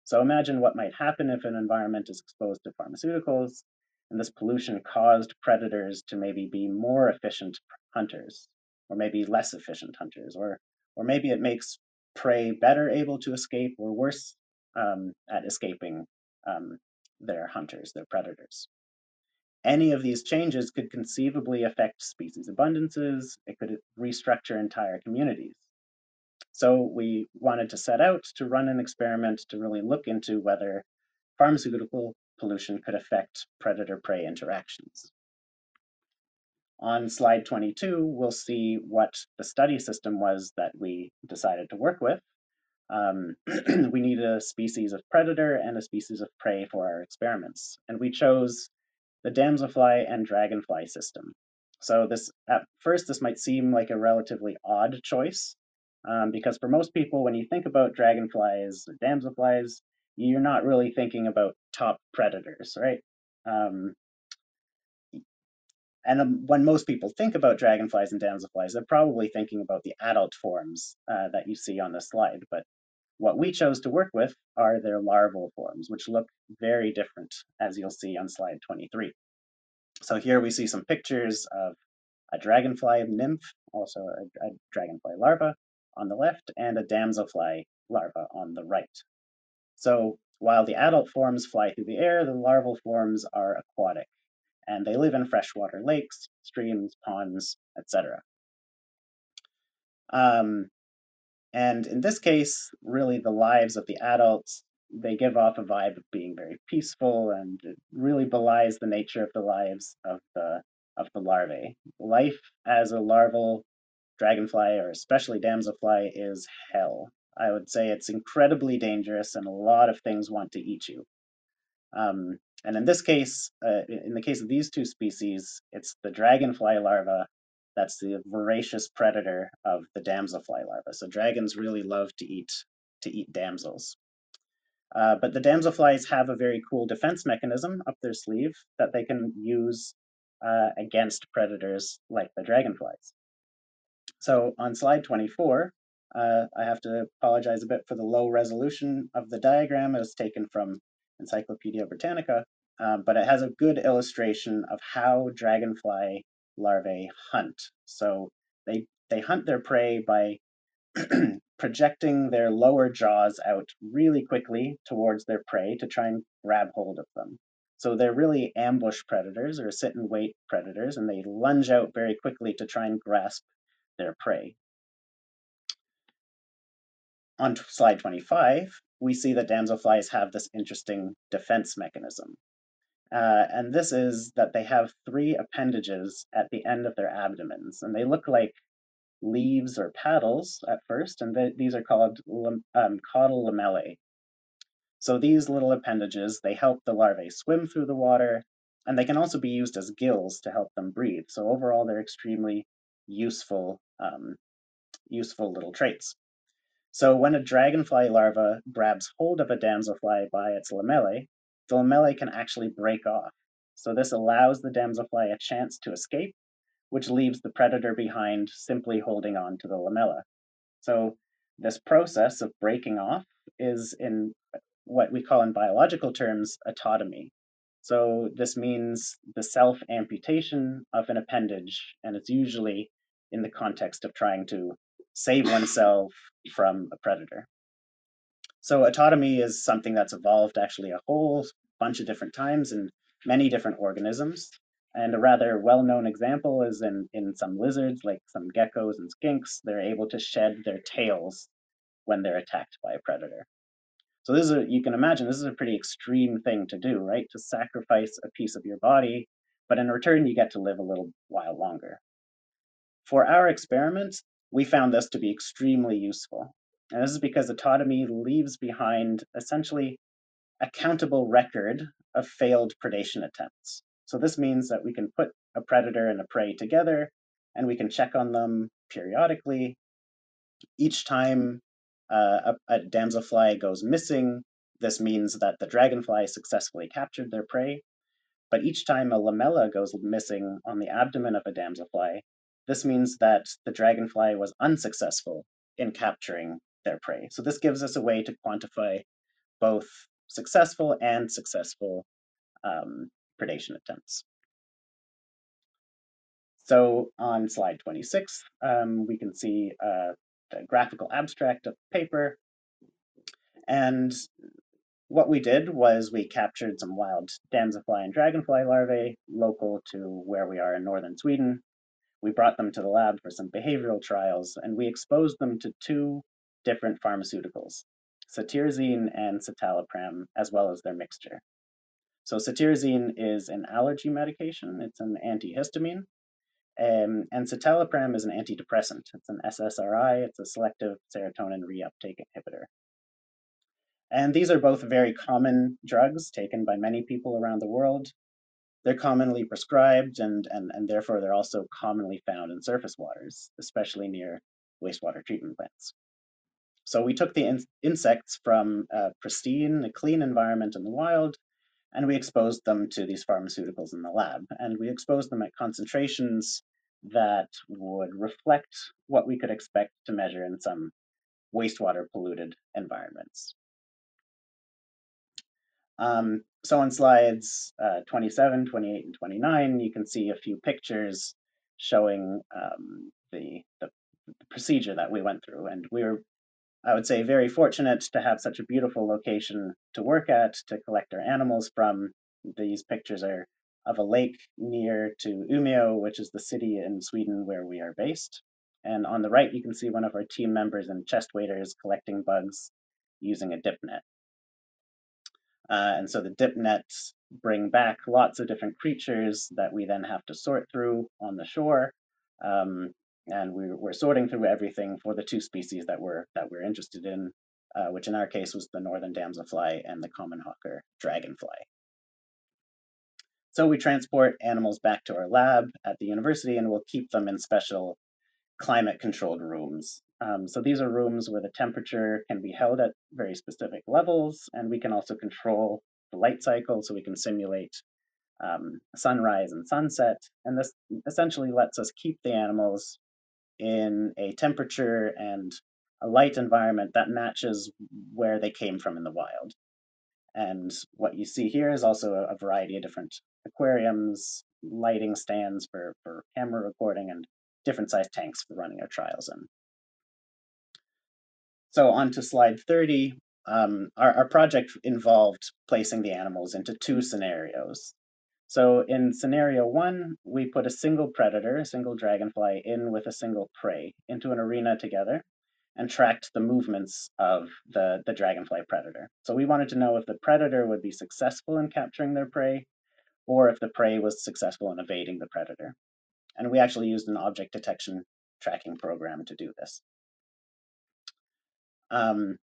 So imagine what might happen if an environment is exposed to pharmaceuticals, and this pollution caused predators to maybe be more efficient hunters, or maybe less efficient hunters, or or maybe it makes prey better able to escape or worse um, at escaping um, their hunters, their predators. Any of these changes could conceivably affect species abundances, it could restructure entire communities. So we wanted to set out to run an experiment to really look into whether pharmaceutical pollution could affect predator-prey interactions. On slide 22, we'll see what the study system was that we decided to work with. Um, we need a species of predator and a species of prey for our experiments, and we chose the damselfly and dragonfly system. So this at first this might seem like a relatively odd choice, um, because for most people, when you think about dragonflies damselflies, you're not really thinking about top predators, right? Um, and when most people think about dragonflies and damselflies, they're probably thinking about the adult forms uh, that you see on the slide. But what we chose to work with are their larval forms, which look very different, as you'll see on slide 23. So here we see some pictures of a dragonfly nymph, also a, a dragonfly larva on the left, and a damselfly larva on the right. So while the adult forms fly through the air, the larval forms are aquatic, and they live in freshwater lakes, streams, ponds, etc. Um, and in this case, really the lives of the adults, they give off a vibe of being very peaceful and it really belies the nature of the lives of the of the larvae. Life as a larval dragonfly or especially damselfly is hell. I would say it's incredibly dangerous and a lot of things want to eat you. Um, and in this case, uh, in the case of these two species, it's the dragonfly larva that's the voracious predator of the damselfly larva. So dragons really love to eat to eat damsels. Uh, but the damselflies have a very cool defense mechanism up their sleeve that they can use uh, against predators like the dragonflies. So on slide 24, uh, I have to apologize a bit for the low resolution of the diagram. It was taken from Encyclopedia Britannica, um, but it has a good illustration of how dragonfly larvae hunt. So they, they hunt their prey by projecting their lower jaws out really quickly towards their prey to try and grab hold of them. So they're really ambush predators or sit and wait predators, and they lunge out very quickly to try and grasp their prey. On slide 25, we see that damselflies have this interesting defense mechanism. Uh, and this is that they have three appendages at the end of their abdomens, and they look like leaves or paddles at first, and th these are called um, caudal lamellae. So these little appendages, they help the larvae swim through the water, and they can also be used as gills to help them breathe. So overall, they're extremely useful, um, useful little traits. So when a dragonfly larva grabs hold of a damselfly by its lamellae, the lamellae can actually break off. So this allows the damselfly a chance to escape, which leaves the predator behind simply holding on to the lamella. So this process of breaking off is in what we call in biological terms autotomy. So this means the self-amputation of an appendage, and it's usually in the context of trying to save oneself from a predator. So autotomy is something that's evolved actually a whole bunch of different times in many different organisms. And a rather well-known example is in, in some lizards, like some geckos and skinks, they're able to shed their tails when they're attacked by a predator. So this is a, you can imagine this is a pretty extreme thing to do, right? To sacrifice a piece of your body, but in return you get to live a little while longer. For our experiments, we found this to be extremely useful. And this is because autotomy leaves behind essentially a countable record of failed predation attempts. So this means that we can put a predator and a prey together and we can check on them periodically. Each time uh, a, a damselfly goes missing, this means that the dragonfly successfully captured their prey. But each time a lamella goes missing on the abdomen of a damselfly, this means that the dragonfly was unsuccessful in capturing their prey. So this gives us a way to quantify both successful and successful um, predation attempts. So on slide 26, um, we can see uh, the graphical abstract of the paper. And what we did was we captured some wild damselfly and dragonfly larvae local to where we are in northern Sweden. We brought them to the lab for some behavioral trials, and we exposed them to two different pharmaceuticals, cetirizine and citalopram, as well as their mixture. So cetirizine is an allergy medication. It's an antihistamine. Um, and citalopram is an antidepressant. It's an SSRI. It's a selective serotonin reuptake inhibitor. And these are both very common drugs taken by many people around the world. They're commonly prescribed and, and, and therefore they're also commonly found in surface waters, especially near wastewater treatment plants. So we took the in insects from a pristine, a clean environment in the wild, and we exposed them to these pharmaceuticals in the lab. And we exposed them at concentrations that would reflect what we could expect to measure in some wastewater polluted environments. Um, so on slides uh, 27, 28, and 29, you can see a few pictures showing um, the, the, the procedure that we went through. And we were, I would say, very fortunate to have such a beautiful location to work at, to collect our animals from. These pictures are of a lake near to Umeå, which is the city in Sweden where we are based. And on the right, you can see one of our team members in chest waders collecting bugs using a dip net. Uh, and so the dip nets bring back lots of different creatures that we then have to sort through on the shore. Um, and we, we're sorting through everything for the two species that we're that we're interested in, uh, which in our case was the northern damselfly and the common hawker dragonfly. So we transport animals back to our lab at the university and we'll keep them in special climate controlled rooms. Um, so these are rooms where the temperature can be held at very specific levels, and we can also control the light cycle so we can simulate um, sunrise and sunset. And this essentially lets us keep the animals in a temperature and a light environment that matches where they came from in the wild. And what you see here is also a, variety of different aquariums, lighting stands for, for camera recording, and different size tanks for running our trials in. So on to slide 30, um, our, our project involved placing the animals into two scenarios. So in scenario one, we put a single predator, a single dragonfly, in with a single prey into an arena together and tracked the movements of the, the dragonfly predator. So we wanted to know if the predator would be successful in capturing their prey or if the prey was successful in evading the predator. And we actually used an object detection tracking program to do this. Um,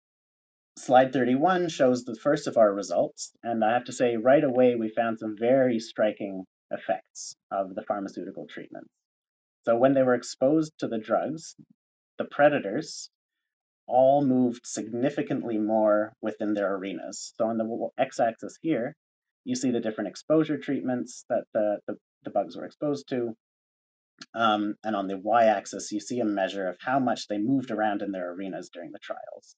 slide 31 shows the first of our results, and I have to say right away we found some very striking effects of the pharmaceutical treatments. So when they were exposed to the drugs, the predators all moved significantly more within their arenas. So on the x-axis here, you see the different exposure treatments that the, the, the bugs were exposed to. Um, and on the y-axis, you see a measure of how much they moved around in their arenas during the trials.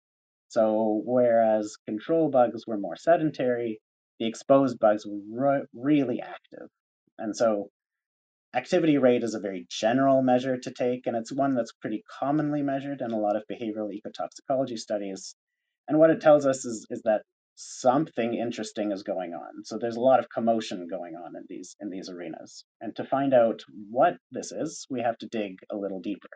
So whereas control bugs were more sedentary, the exposed bugs were re really active. And so activity rate is a very general measure to take, and it's one that's pretty commonly measured in a lot of behavioral ecotoxicology studies. And what it tells us is, is that something interesting is going on. So there's a lot of commotion going on in these in these arenas. And to find out what this is, we have to dig a little deeper.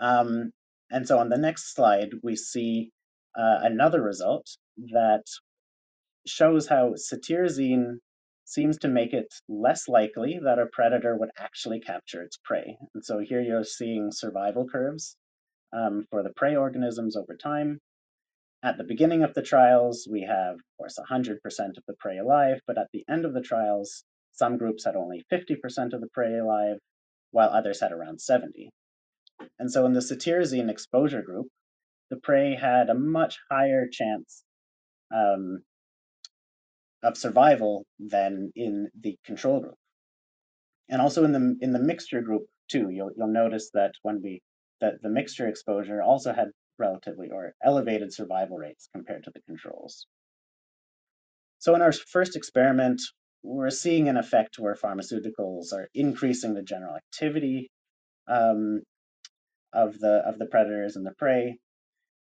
Um, and so on the next slide, we see uh, another result that shows how cetirizine seems to make it less likely that a predator would actually capture its prey. And so here you're seeing survival curves um, for the prey organisms over time. At the beginning of the trials, we have, of course, 100% of the prey alive, but at the end of the trials, some groups had only 50% of the prey alive, while others had around 70. And so in the cetirizine exposure group, the prey had a much higher chance um, of survival than in the control group. And also in the in the mixture group too, you'll you'll notice that when we that the mixture exposure also had relatively or elevated survival rates compared to the controls. So in our first experiment, we're seeing an effect where pharmaceuticals are increasing the general activity um, of the of the predators and the prey.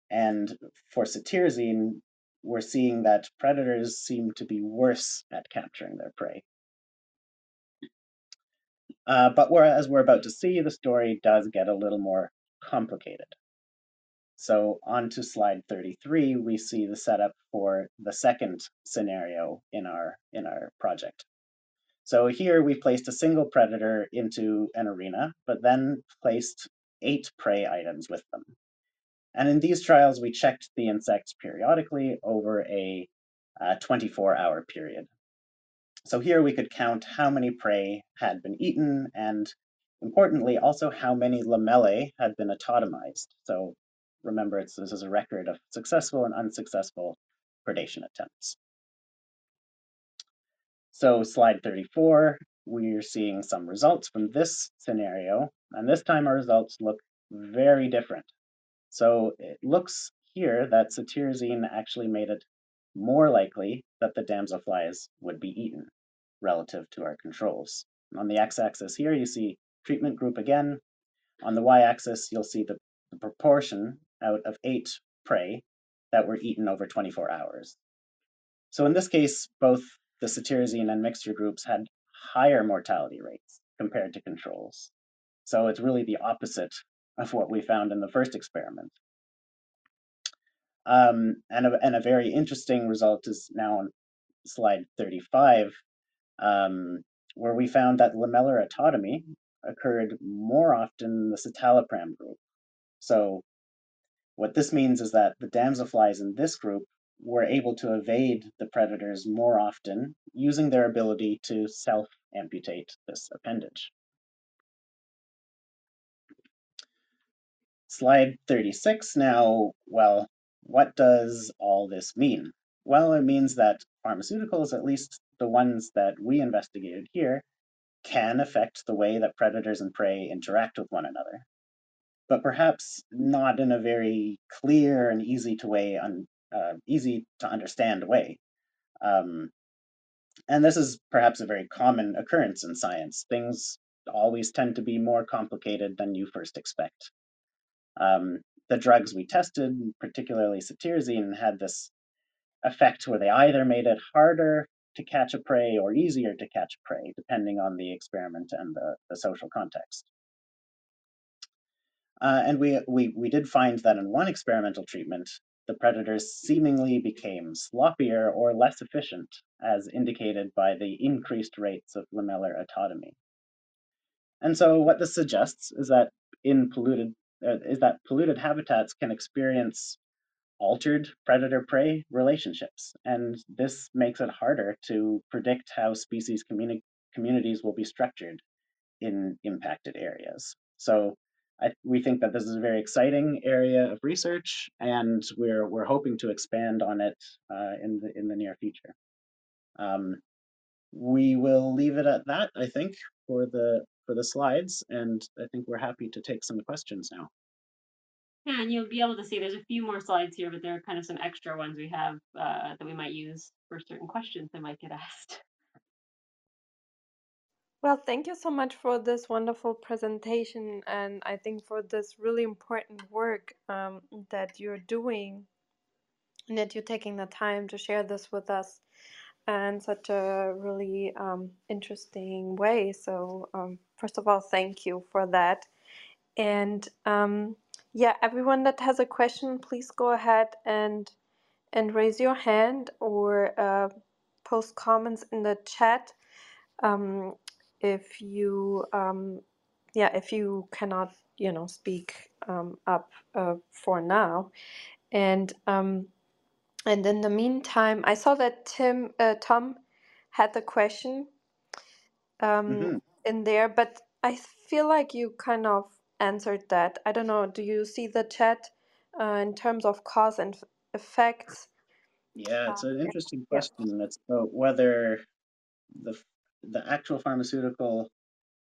And for cetirizine, we're seeing that predators seem to be worse at capturing their prey. Uh, but whereas we're about to see, the story does get a little more complicated. So on to slide 33, we see the setup for the second scenario in our, in our project. So here we placed a single predator into an arena, but then placed eight prey items with them. And in these trials, we checked the insects periodically over a 24-hour uh, period. So here we could count how many prey had been eaten and importantly also how many lamellae had been autotomized. So remember, this is a record of successful and unsuccessful predation attempts. So slide 34, we're seeing some results from this scenario, and this time our results look very different. So it looks here that cetirizine actually made it more likely that the damselflies would be eaten relative to our controls. On the x-axis here, you see treatment group again. On the y-axis, you'll see the, the proportion out of eight prey that were eaten over 24 hours. So in this case, both the cetirizine and mixture groups had higher mortality rates compared to controls. So it's really the opposite of what we found in the first experiment. Um, and, a, and a very interesting result is now on slide 35, um, where we found that lamellar autotomy occurred more often in the citalopram group. So what this means is that the damselflies in this group were able to evade the predators more often using their ability to self-amputate this appendage. Slide 36 now, well, what does all this mean? Well, it means that pharmaceuticals, at least the ones that we investigated here, can affect the way that predators and prey interact with one another but perhaps not in a very clear and easy to way un, uh, easy to understand way. Um, and this is perhaps a very common occurrence in science. Things always tend to be more complicated than you first expect. Um, the drugs we tested, particularly cetirizine, had this effect where they either made it harder to catch a prey or easier to catch prey, depending on the experiment and the, the social context. Uh, and we, we, we did find that in one experimental treatment, the predators seemingly became sloppier or less efficient, as indicated by the increased rates of lamellar autotomy. And so what this suggests is that in polluted uh, is that polluted habitats can experience altered predator-prey relationships, and this makes it harder to predict how species communi communities will be structured in impacted areas. So I, we think that this is a very exciting area of research, and we're we're hoping to expand on it uh, in the in the near future. Um, we will leave it at that, I think, for the for the slides, and I think we're happy to take some questions now. Yeah, and you'll be able to see there's a few more slides here, but there are kind of some extra ones we have uh, that we might use for certain questions that might get asked. Well, thank you so much for this wonderful presentation, and I think for this really important work um, that you're doing, and that you're taking the time to share this with us in such a really um, interesting way. So, um, first of all, thank you for that. And um, yeah, everyone that has a question, please go ahead and and raise your hand or uh, post comments in the chat. Um, if you um, yeah if you cannot you know speak um, up uh, for now and um, And in the meantime, I saw that Tim uh, Tom had the question um, hmm in there, but I feel like you kind of answered that. I don't know. Do you see the chat uh, in terms of cause and effects? Yeah, it's an interesting yeah. question. It's about whether the the actual pharmaceutical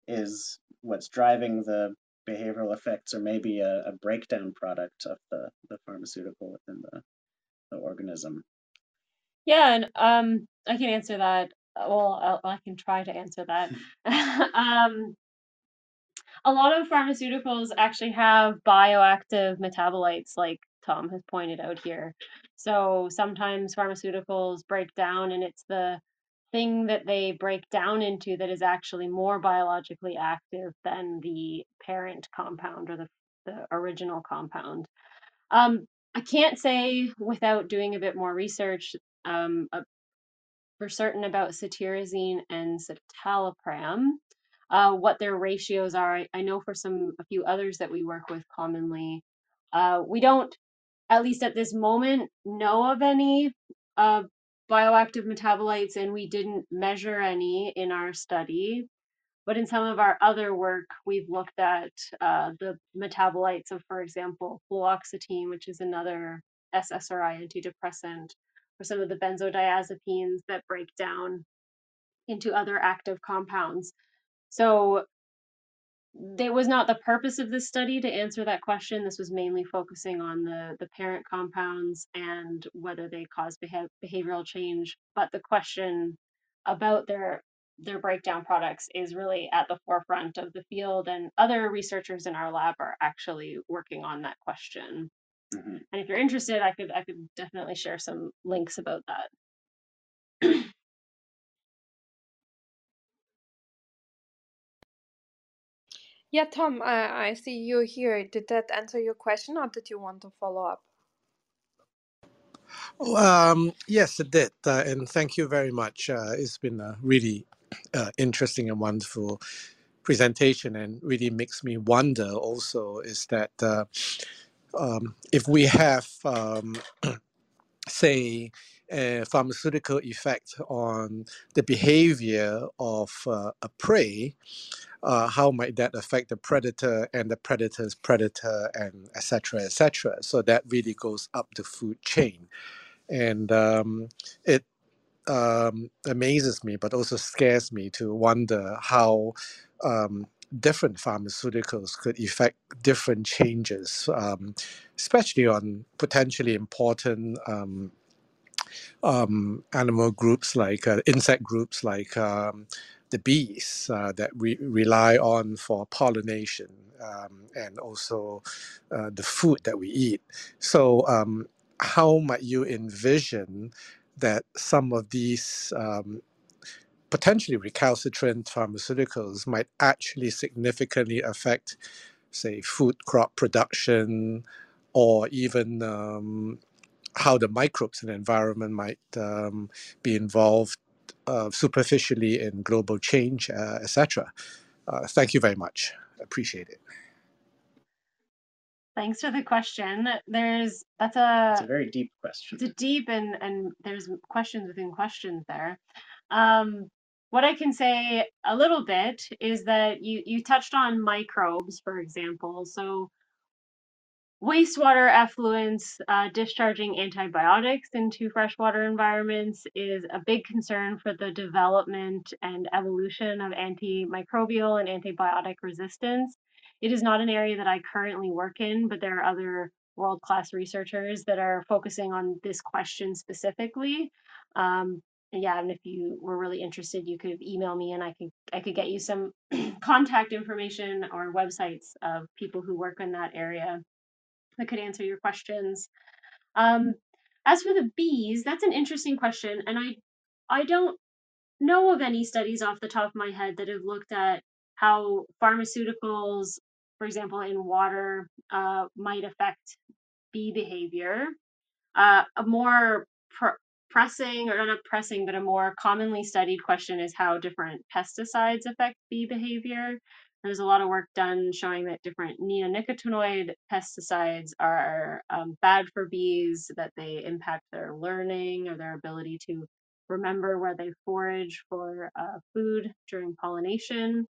is what's driving the behavioral effects, or maybe a, a breakdown product of the, the pharmaceutical within the, the organism. Yeah, and um, I can answer that. Well, I'll, I can try to answer that. um, a lot of pharmaceuticals actually have bioactive metabolites, like Tom has pointed out here. So sometimes pharmaceuticals break down, and it's the thing that they break down into that is actually more biologically active than the parent compound or the, the original compound. Um, I can't say without doing a bit more research um, uh, for certain about cetirizine and citalopram, uh, what their ratios are. I, I know for some a few others that we work with commonly, uh, we don't, at least at this moment, know of any uh, bioactive metabolites, and we didn't measure any in our study. But in some of our other work, we've looked at uh, the metabolites of, for example, fluoxetine, which is another SSRI antidepressant, or some of the benzodiazepines that break down into other active compounds. So it was not the purpose of this study to answer that question. This was mainly focusing on the, the parent compounds and whether they cause beha- behavioral change. But the question about their their breakdown products is really at the forefront of the field, and other researchers in our lab are actually working on that question. hmm And if you're interested, I could I could definitely share some links about that. Yeah, Tom, I, I see you here. Did that answer your question, or did you want to follow up? Um, yes, it did. Uh, and thank you very much. Uh, it's been a really uh, interesting and wonderful presentation and really makes me wonder also is that uh, um, if we have, um, say, a pharmaceutical effect on the behavior of uh, a prey, uh, how might that affect the predator and the predator's predator and etc etc so that really goes up the food chain. And um, it um, amazes me, but also scares me to wonder how um, different pharmaceuticals could effect different changes, um, especially on potentially important um, animal groups like uh, insect groups like um, the bees uh, that we rely on for pollination um, and also uh, the food that we eat. So, um, how might you envision that some of these um, potentially recalcitrant pharmaceuticals might actually significantly affect, say, food crop production or even um, how the microbes in the environment might um, be involved uh, superficially in global change, uh, etc. Uh, thank you very much. Appreciate it. Thanks for the question. There's that's It's a a very deep question. it's a deep and and there's questions within questions there. Um, what I can say a little bit is that you you touched on microbes, for example. So wastewater effluents uh, discharging antibiotics into freshwater environments is a big concern for the development and evolution of antimicrobial and antibiotic resistance. It is not an area that I currently work in, but there are other world class researchers that are focusing on this question specifically. Um, yeah, and if you were really interested, you could email me and I could I could get you some contact information or websites of people who work in that area that could answer your questions. Um, as for the bees, that's an interesting question, and I I don't know of any studies off the top of my head that have looked at how pharmaceuticals, for example, in water, uh, might affect bee behavior. Uh, a more pr- pressing, or not pressing, but a more commonly studied question is how different pesticides affect bee behavior. There's a lot of work done showing that different neonicotinoid pesticides are um, bad for bees, that they impact their learning or their ability to remember where they forage for uh, food during pollination.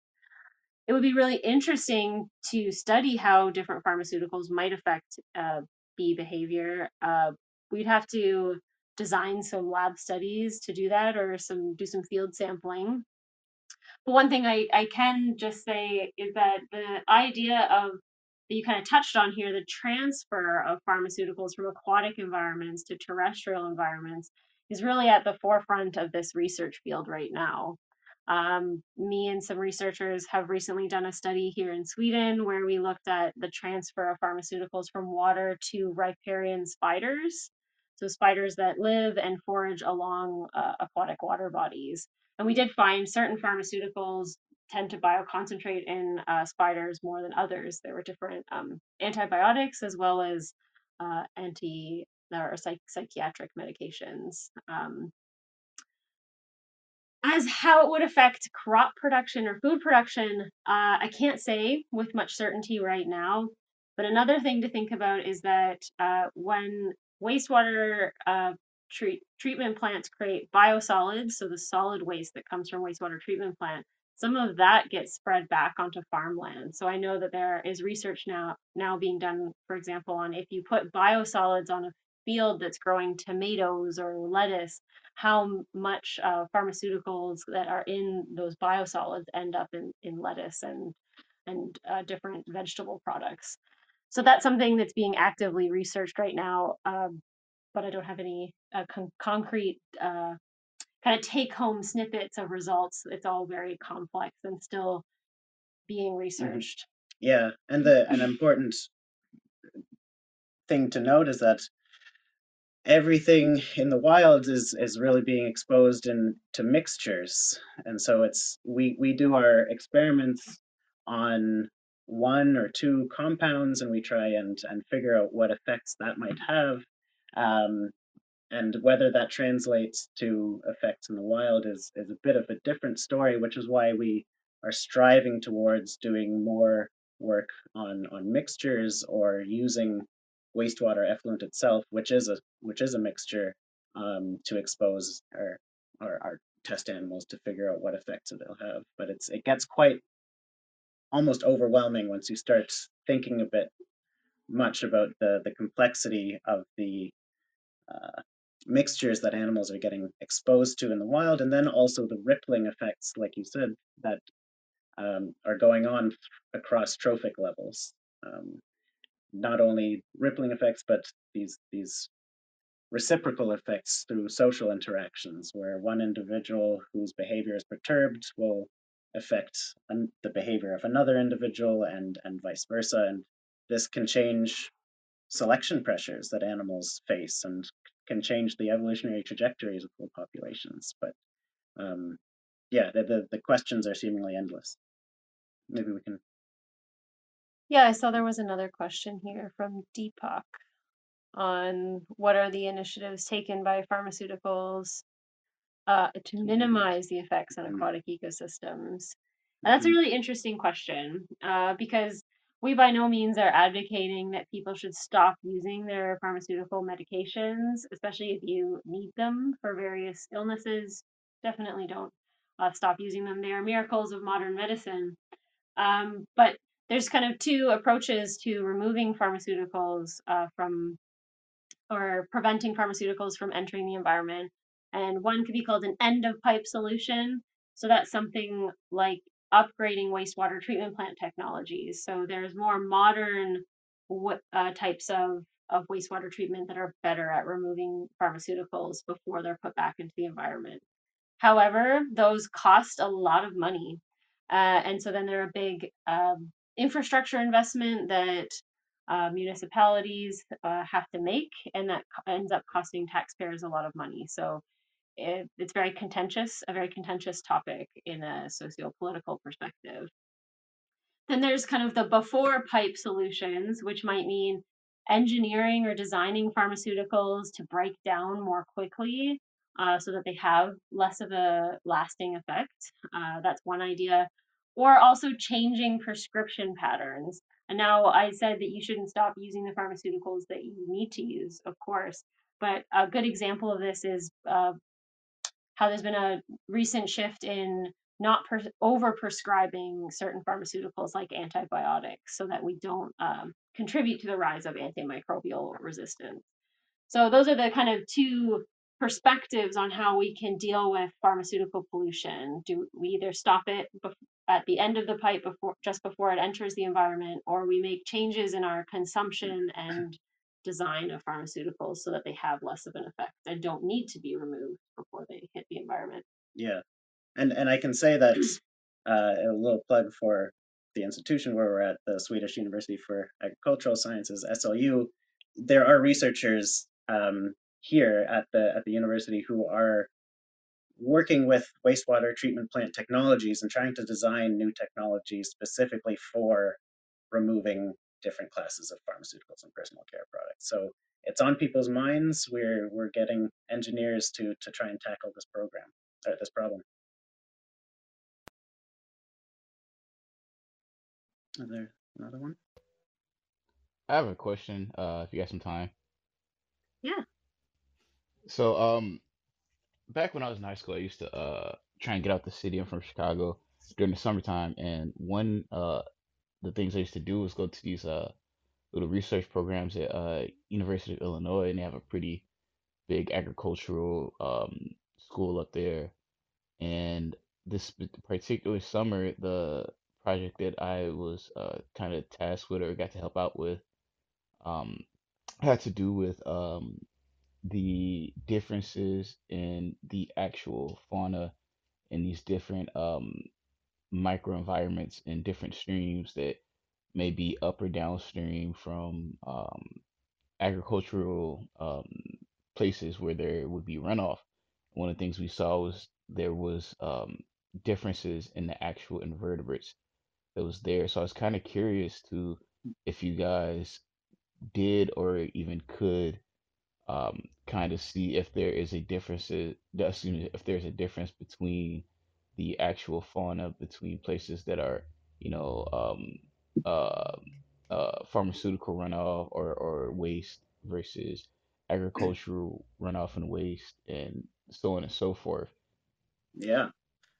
It would be really interesting to study how different pharmaceuticals might affect uh, bee behavior. Uh, we'd have to design some lab studies to do that or some do some field sampling one thing I, I can just say is that the idea of that you kind of touched on here, the transfer of pharmaceuticals from aquatic environments to terrestrial environments is really at the forefront of this research field right now. Um, me and some researchers have recently done a study here in Sweden where we looked at the transfer of pharmaceuticals from water to riparian spiders. So, spiders that live and forage along uh, aquatic water bodies. And we did find certain pharmaceuticals tend to bioconcentrate in uh, spiders more than others. There were different um, antibiotics as well as uh, anti or psych- psychiatric medications. Um, as how it would affect crop production or food production, uh, I can't say with much certainty right now. But another thing to think about is that uh, when wastewater uh, treat, treatment plants create biosolids, so the solid waste that comes from wastewater treatment plant, some of that gets spread back onto farmland. So I know that there is research now now being done, for example, on if you put biosolids on a field that's growing tomatoes or lettuce, how much uh, pharmaceuticals that are in those biosolids end up in, in lettuce and and uh, different vegetable products. So that's something that's being actively researched right now. Um, but I don't have any uh, con- concrete uh, kind of take home snippets of results. It's all very complex and still being mm-hmm. researched. Yeah, and the an important thing to note is that everything in the wild is is really being exposed in to mixtures and so it's we we do our experiments on one or two compounds and we try and and figure out what effects that might have um, and whether that translates to effects in the wild is, is a bit of a different story, which is why we are striving towards doing more work on, on mixtures or using wastewater effluent itself, which is a which is a mixture, um, to expose our, our our test animals to figure out what effects it'll have. But it's it gets quite almost overwhelming once you start thinking a bit much about the the complexity of the uh, mixtures that animals are getting exposed to in the wild, and then also the rippling effects, like you said, that um, are going on across trophic levels. Um, not only rippling effects, but these these reciprocal effects through social interactions, where one individual whose behavior is perturbed will affect an, the behavior of another individual, and and vice versa. And this can change selection pressures that animals face and can change the evolutionary trajectories of whole populations. But um, yeah, the, the, the questions are seemingly endless. Maybe we can. Yeah, I saw there was another question here from Deepak on what are the initiatives taken by pharmaceuticals uh, to minimize the effects on mm-hmm. aquatic ecosystems. And that's a mm-hmm. really interesting question uh, because we by no means are advocating that people should stop using their pharmaceutical medications, especially if you need them for various illnesses. Definitely don't uh, stop using them. They are miracles of modern medicine. Um, but there's kind of two approaches to removing pharmaceuticals uh, from or preventing pharmaceuticals from entering the environment. And one could be called an end of pipe solution. So that's something like upgrading wastewater treatment plant technologies. So there's more modern uh, types of, of wastewater treatment that are better at removing pharmaceuticals before they're put back into the environment. However, those cost a lot of money. Uh, and so then they're a big um, infrastructure investment that uh, municipalities uh, have to make, and that ends up costing taxpayers a lot of money. So it, it's very contentious, a very contentious topic in a socio-political perspective. Then there's kind of the before pipe solutions, which might mean engineering or designing pharmaceuticals to break down more quickly uh, so that they have less of a lasting effect. Uh, that's one idea. or also changing prescription patterns. And now I said that you shouldn't stop using the pharmaceuticals that you need to use, of course. But a good example of this is uh, how there's been a recent shift in not per- over prescribing certain pharmaceuticals like antibiotics so that we don't um, contribute to the rise of antimicrobial resistance. So, those are the kind of two perspectives on how we can deal with pharmaceutical pollution. Do we either stop it at the end of the pipe before just before it enters the environment or we make changes in our consumption and design of pharmaceuticals so that they have less of an effect and don't need to be removed before they hit the environment. Yeah, and and I can say that uh, a little plug for the institution where we're at, the Swedish University for Agricultural Sciences (SLU). There are researchers um, here at the at the university who are working with wastewater treatment plant technologies and trying to design new technologies specifically for removing different classes of pharmaceuticals and personal care products. So it's on people's minds. We're we're getting engineers to to try and tackle this program, uh, this problem. Is there another one? I have a question. Uh, if you got some time. Yeah. So, um, back when I was in high school, I used to uh try and get out the city. I'm from Chicago during the summertime, and one uh the things I used to do was go to these uh little research programs at uh University of Illinois, and they have a pretty big agricultural um school up there. And this particular summer, the project that I was uh kind of tasked with or got to help out with um had to do with um the differences in the actual fauna in these different um microenvironments in different streams that may be up or downstream from um, agricultural um, places where there would be runoff. One of the things we saw was there was um, differences in the actual invertebrates that was there. So I was kind of curious to if you guys did or even could um, kind of see if there is a difference, excuse me, if there's a difference between the actual fauna between places that are, you know, um, uh, uh, pharmaceutical runoff or, or waste versus agricultural runoff and waste and so on and so forth. Yeah.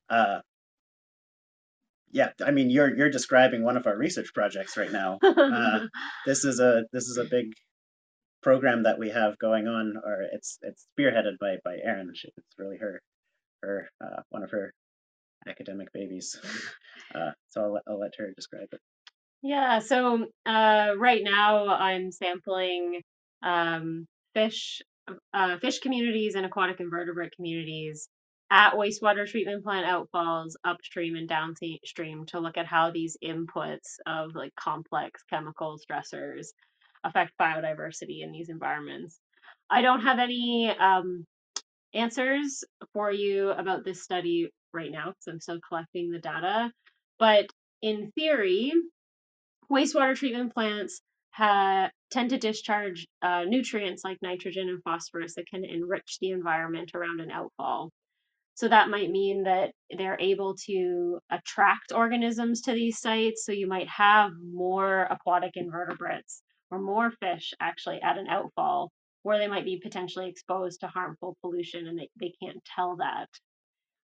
Uh, yeah, I mean, you're you're describing one of our research projects right now. Uh, this is a this is a big program that we have going on, or it's it's spearheaded by by Erin. It's really her her uh, one of her academic babies. Uh, so I'll, I'll let her describe it. Yeah, so uh, right now I'm sampling um, fish, uh, fish communities and aquatic invertebrate communities at wastewater treatment plant outfalls upstream and downstream to look at how these inputs of like complex chemical stressors affect biodiversity in these environments. I don't have any um, answers for you about this study right now because I'm still collecting the data. But in theory, wastewater treatment plants ha- tend to discharge uh, nutrients like nitrogen and phosphorus that can enrich the environment around an outfall. So that might mean that they're able to attract organisms to these sites. So you might have more aquatic invertebrates or more fish actually at an outfall where they might be potentially exposed to harmful pollution and they, they can't tell that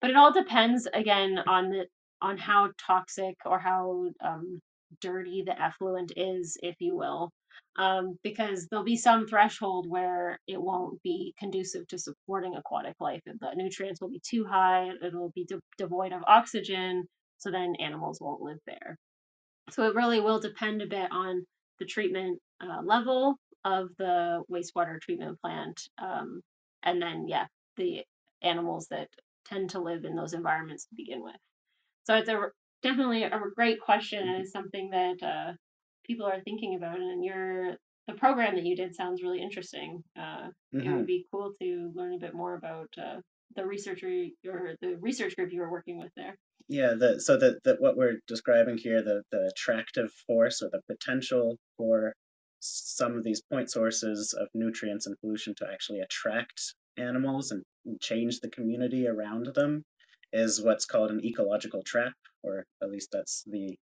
but it all depends again on the on how toxic or how um, dirty the effluent is, if you will, um, because there'll be some threshold where it won't be conducive to supporting aquatic life. The nutrients will be too high, it'll be de- devoid of oxygen, so then animals won't live there. So it really will depend a bit on the treatment uh, level of the wastewater treatment plant, um, and then yeah, the animals that tend to live in those environments to begin with. So it's a definitely a great question and it's something that uh, people are thinking about. And your the program that you did sounds really interesting. Uh, mm-hmm. It would mm-hmm. be cool to learn a bit more about uh, the researcher or the research group you were working with there. Yeah, the, so that the, what we're describing here, the, the attractive force or the potential for some of these point sources of nutrients and pollution to actually attract animals and change the community around them is what's called an ecological trap, or at least that's the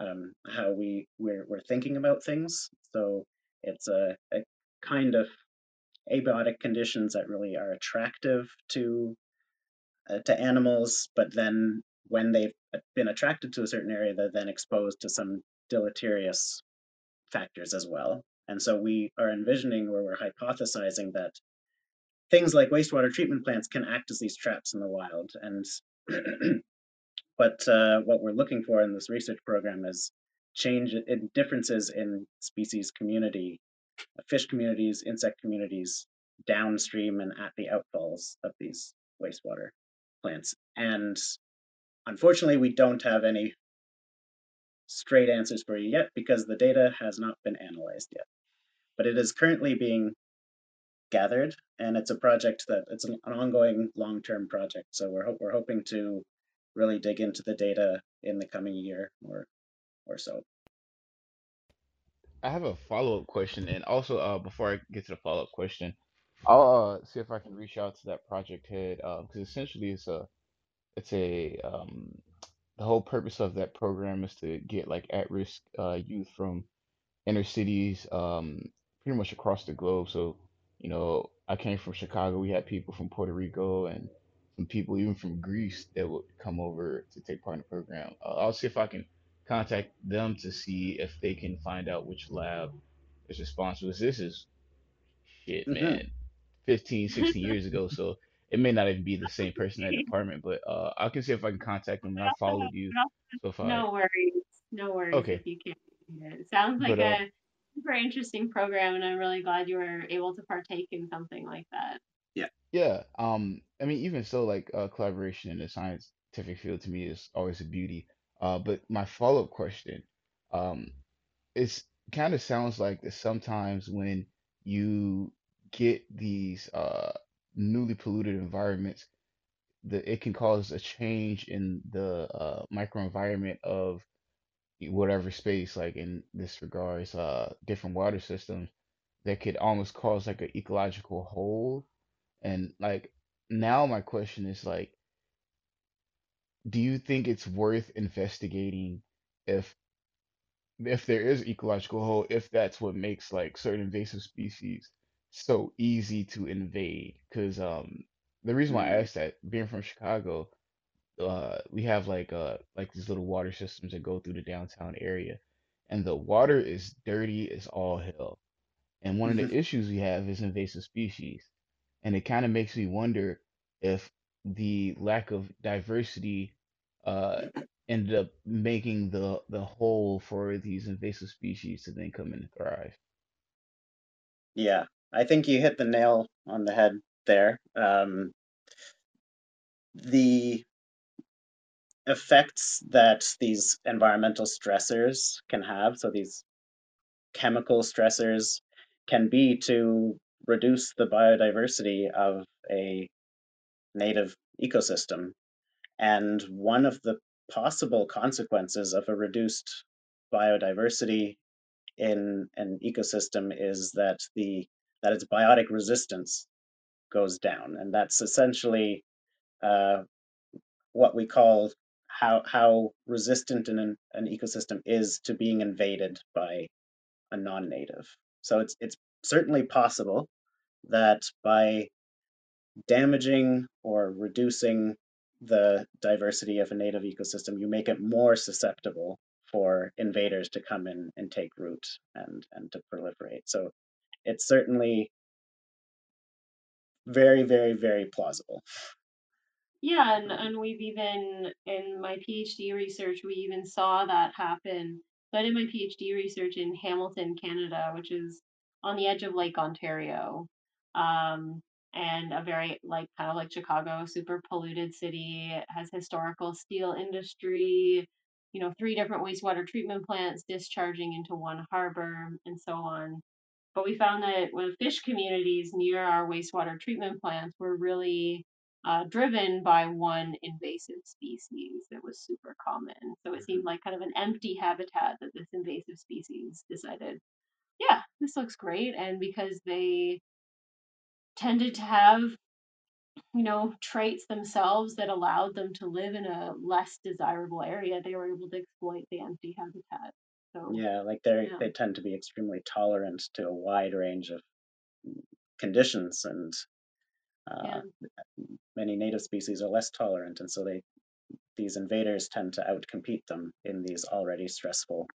um, how we we're, we're thinking about things. So it's a, a kind of abiotic conditions that really are attractive to uh, to animals, but then when they've been attracted to a certain area, they're then exposed to some deleterious factors as well. And so we are envisioning where we're hypothesizing that things like wastewater treatment plants can act as these traps in the wild. And but uh, what we're looking for in this research program is change in differences in species community, fish communities, insect communities, downstream and at the outfalls of these wastewater plants. And unfortunately, we don't have any straight answers for you yet because the data has not been analyzed yet. But it is currently being gathered, and it's a project that it's an, ongoing long-term project. So we're we're hoping to really dig into the data in the coming year or or so. I have a follow up question, and also uh, before I get to the follow up question, I'll uh, see if I can reach out to that project head because essentially it's a it's a um, the whole purpose of that program is to get like at risk uh, youth from inner cities um, pretty much across the globe. So you know, I came from Chicago. We had people from Puerto Rico and some people even from Greece that would come over to take part in the program. Uh, I'll see if I can contact them to see if they can find out which lab is responsible. This is shit, hmm man. 15, 16 years ago. So it may not even be the same person in that department, but uh, I can see if I can contact them. And I followed you, so if I No worries. No worries okay, if you can't it. It sounds like but uh, a super interesting program, and I'm really glad you were able to partake in something like that. Yeah. yeah, um, I mean, even so, like uh, collaboration in the scientific field to me is always a beauty. Uh, but my follow-up question, um, it's kind of sounds like that sometimes when you get these uh newly polluted environments that it can cause a change in the uh microenvironment of whatever space like in this regards uh different water systems that could almost cause like an ecological hole. And like now my question is like do you think it's worth investigating if if there is ecological hole, if that's what makes like certain invasive species so easy to invade. Because um, the reason why I Mm, asked that, being from Chicago, uh, we have like uh like these little water systems that go through the downtown area, and the water is dirty as all hell. And one of the issues we have is invasive species, and it kind of makes me wonder if the lack of diversity uh ended up making the the hole for these invasive species to then come in and thrive. Yeah, I think you hit the nail on the head there. Um, the effects that these environmental stressors can have, so these chemical stressors, can be to reduce the biodiversity of a native ecosystem. And one of the possible consequences of a reduced biodiversity in an ecosystem is that the that its biotic resistance goes down, and that's essentially uh, what we call how how resistant an an ecosystem is to being invaded by a non-native. So it's it's certainly possible that by damaging or reducing the diversity of a native ecosystem, you make it more susceptible for invaders to come in and take root and and to proliferate. So it's certainly very, very, very plausible. Yeah, and, and we've even, in my PhD research, we even saw that happen. So I did my PhD research in Hamilton, Canada, which is on the edge of Lake Ontario, um, and a very, like, kind of like Chicago, super polluted city. It has historical steel industry, you know, three different wastewater treatment plants discharging into one harbor, and so on. But we found that when fish communities near our wastewater treatment plants were really uh, driven by one invasive species that was super common. So it seemed mhm, like kind of an empty habitat that this invasive species decided, yeah, this looks great. And because they tended to have you know, traits themselves that allowed them to live in a less desirable area, they were able to exploit the empty habitat. So Yeah, like they yeah, they tend to be extremely tolerant to a wide range of conditions, and yeah. uh, many native species are less tolerant, and so they these invaders tend to outcompete them in these already stressful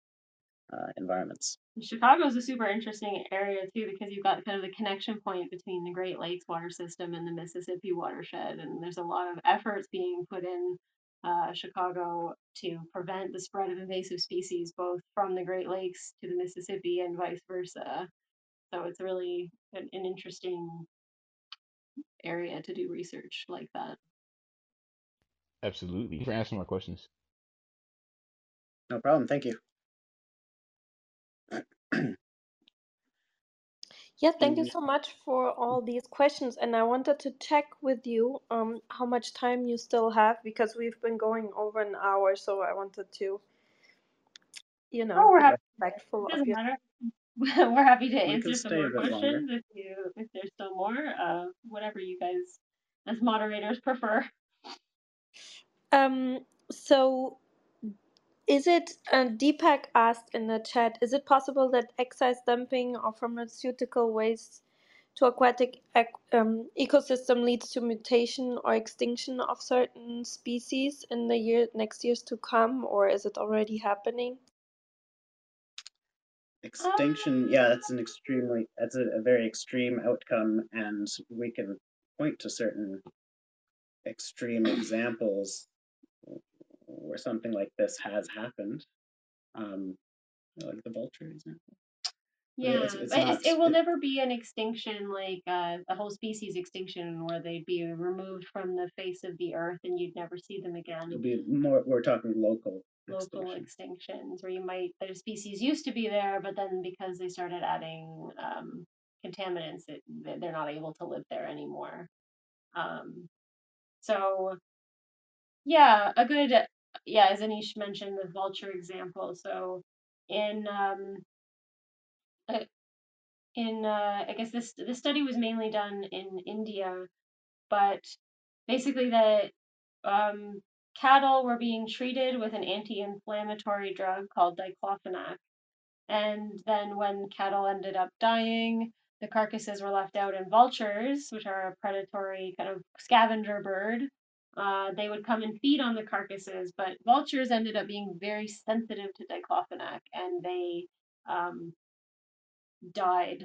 uh, environments. Chicago is a super interesting area too because you've got kind of the connection point between the Great Lakes water system and the Mississippi watershed, and there's a lot of efforts being put in uh, Chicago to prevent the spread of invasive species both from the Great Lakes to the Mississippi and vice versa. So it's really an, an interesting area to do research like that. Absolutely. Thank you for answering my questions. No problem. Thank you. Yeah, thank you so much for all these questions. And I wanted to check with you um, how much time you still have because we've been going over an hour. So I wanted to, you Oh, know, we're happy. respectful It of doesn't your. matter. We're happy to we answer some more bit longer. questions if you if there's still more. Uh, whatever you guys as moderators prefer. Um, so is it, uh, Deepak asked in the chat, is it possible that excise dumping of pharmaceutical waste to aquatic ec um, ecosystem leads to mutation or extinction of certain species in the year next years to come, or is it already happening? extinction, yeah, that's an extremely that's a, a very extreme outcome, and we can point to certain extreme examples where something like this has happened. Um, like the vulture example. Yeah, it's it's but it's, not it will it, never be an extinction like uh, a whole species extinction where they'd be removed from the face of the earth and you'd never see them again. it'll be more. We're talking local Local extinction. extinctions where you might their species used to be there, but then because they started adding um, contaminants, it, they- they're not able to live there anymore. Um, so yeah, a good yeah, as Aneesh mentioned, the vulture example. So in um, uh, in uh, I guess this this study was mainly done in India, but basically the um, cattle were being treated with an anti-inflammatory drug called diclofenac, and then when cattle ended up dying, the carcasses were left out, and vultures, which are a predatory kind of scavenger bird, uh, they would come and feed on the carcasses. But vultures ended up being very sensitive to diclofenac, and they um, died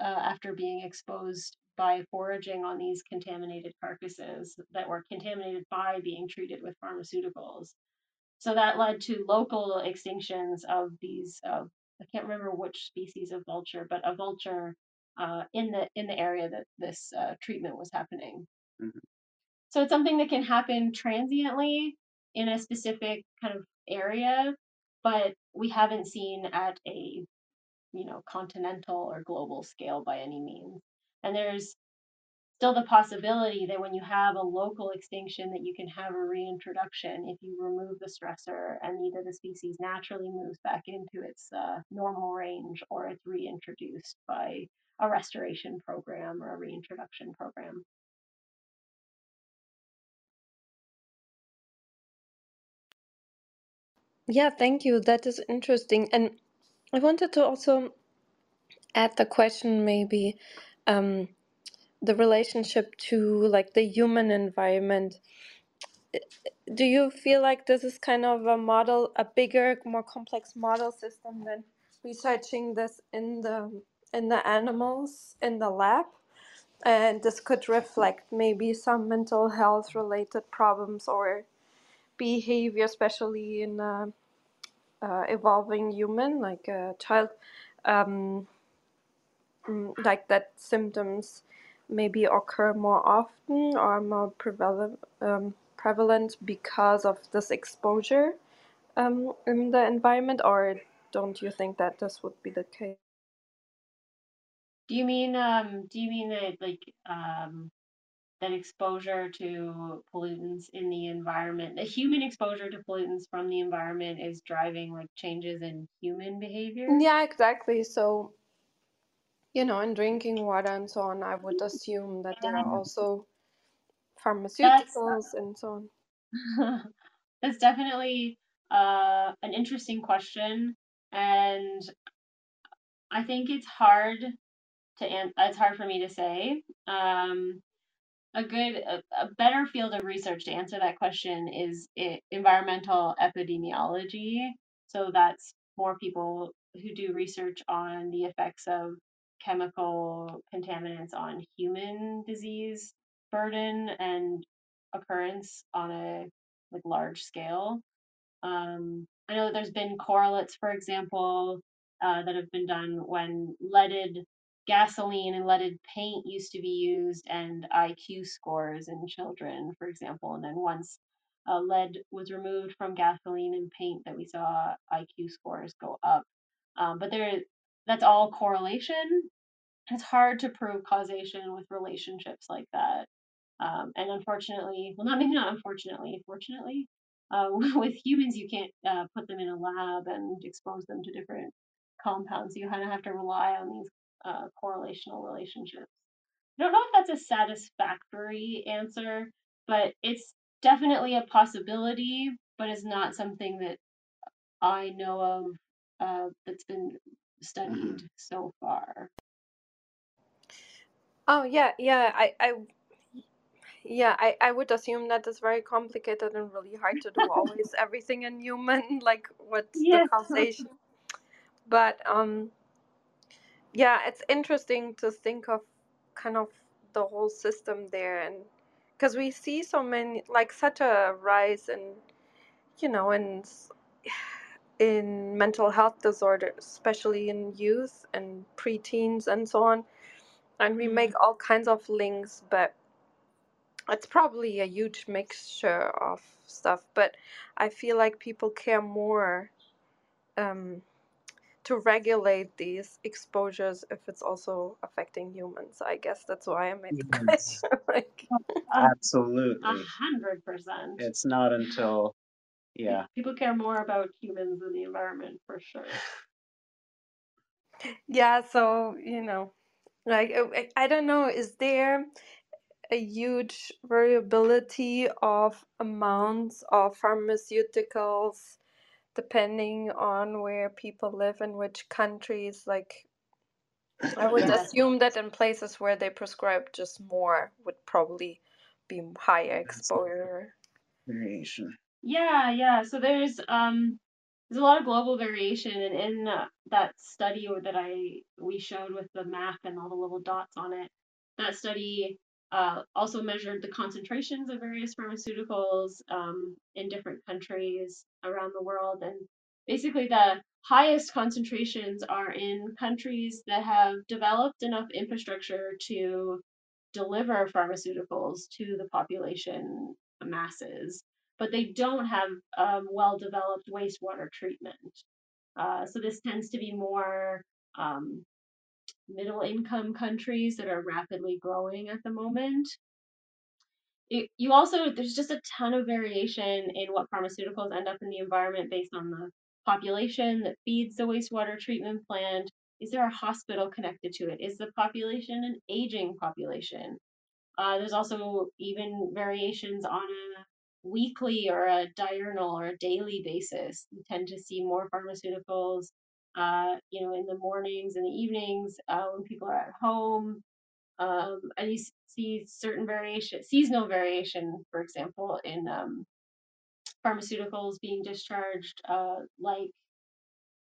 uh, after being exposed by foraging on these contaminated carcasses that were contaminated by being treated with pharmaceuticals. So that led to local extinctions of these. Uh, I can't remember which species of vulture, but a vulture uh, in the in the area that this uh, treatment was happening. Mhm. So it's something that can happen transiently in a specific kind of area, but we haven't seen at a you know continental or global scale by any means. And there's still the possibility that when you have a local extinction that you can have a reintroduction if you remove the stressor and either the species naturally moves back into its uh, normal range or it's reintroduced by a restoration program or a reintroduction program. Yeah, thank you. That is interesting. And I wanted to also add the question maybe um, the relationship to like the human environment. Do you feel like this is kind of a model, a bigger, more complex model system than researching this in the in the animals in the lab? And this could reflect maybe some mental health related problems or behavior, especially in a, uh, evolving human, like a child, um, mm, like that symptoms maybe occur more often or more prevalent, um, prevalent because of this exposure um, in the environment, or don't you think that this would be the case? Do you mean um do you mean that like um that exposure to pollutants in the environment, the human exposure to pollutants from the environment is driving like changes in human behavior? Yeah, exactly. So, you know, in drinking water and so on, I would assume that there are also pharmaceuticals and so on? that's definitely uh, an interesting question, and I think it's hard to an- it's hard for me to say. Um, a good, a, a better field of research to answer that question is environmental epidemiology. So that's more people who do research on the effects of chemical contaminants on human disease burden and occurrence on a like large scale. Um, I know that there's been correlates, for example, uh, that have been done when leaded gasoline and leaded paint used to be used, and IQ scores in children, for example. And then once uh, lead was removed from gasoline and paint, that we saw IQ scores go up. Um, but there, that's all correlation. It's hard to prove causation with relationships like that. Um, and unfortunately, well, not maybe not unfortunately, fortunately, uh, with humans, you can't uh, put them in a lab and expose them to different compounds. You kind of have to rely on these uh, correlational relationships. I don't know if that's a satisfactory answer, but it's definitely a possibility, but it's not something that I know of uh, that's been studied mm-hmm. so far. Oh yeah, yeah. I, I yeah, I, I would assume that that is very complicated and really hard to do always everything in human, like what's yes. the causation. But um yeah, it's interesting to think of kind of the whole system there and because we see so many like such a rise in you know in in mental health disorders especially in youth and preteens and so on and we make mm-hmm. all kinds of links but it's probably a huge mixture of stuff but i feel like people care more um, to regulate these exposures if it's also affecting humans. I guess that's why I made the yes. question. like, Absolutely. A hundred percent. It's not until yeah. People care more about humans than the environment for sure. Yeah, so you know, like I don't know, is there a huge variability of amounts of pharmaceuticals depending on where people live in which countries like i would assume that in places where they prescribe just more would probably be higher exposure. variation. Yeah yeah so there's um there's a lot of global variation and in uh, that study that i we showed with the map and all the little dots on it that study uh, also measured the concentrations of various pharmaceuticals um, in different countries around the world. And basically, the highest concentrations are in countries that have developed enough infrastructure to deliver pharmaceuticals to the population masses, but they don't have um, well developed wastewater treatment. Uh, so this tends to be more um, middle income countries that are rapidly growing at the moment. It, you also, there's just a ton of variation in what pharmaceuticals end up in the environment based on the population that feeds the wastewater treatment plant. Is there a hospital connected to it? Is the population an aging population? Uh, there's also even variations on a weekly or a diurnal or a daily basis. You tend to see more pharmaceuticals uh, you know, in the mornings and the evenings uh, when people are at home. Um, and you see certain variation, seasonal variation, for example, in um, pharmaceuticals being discharged, uh, like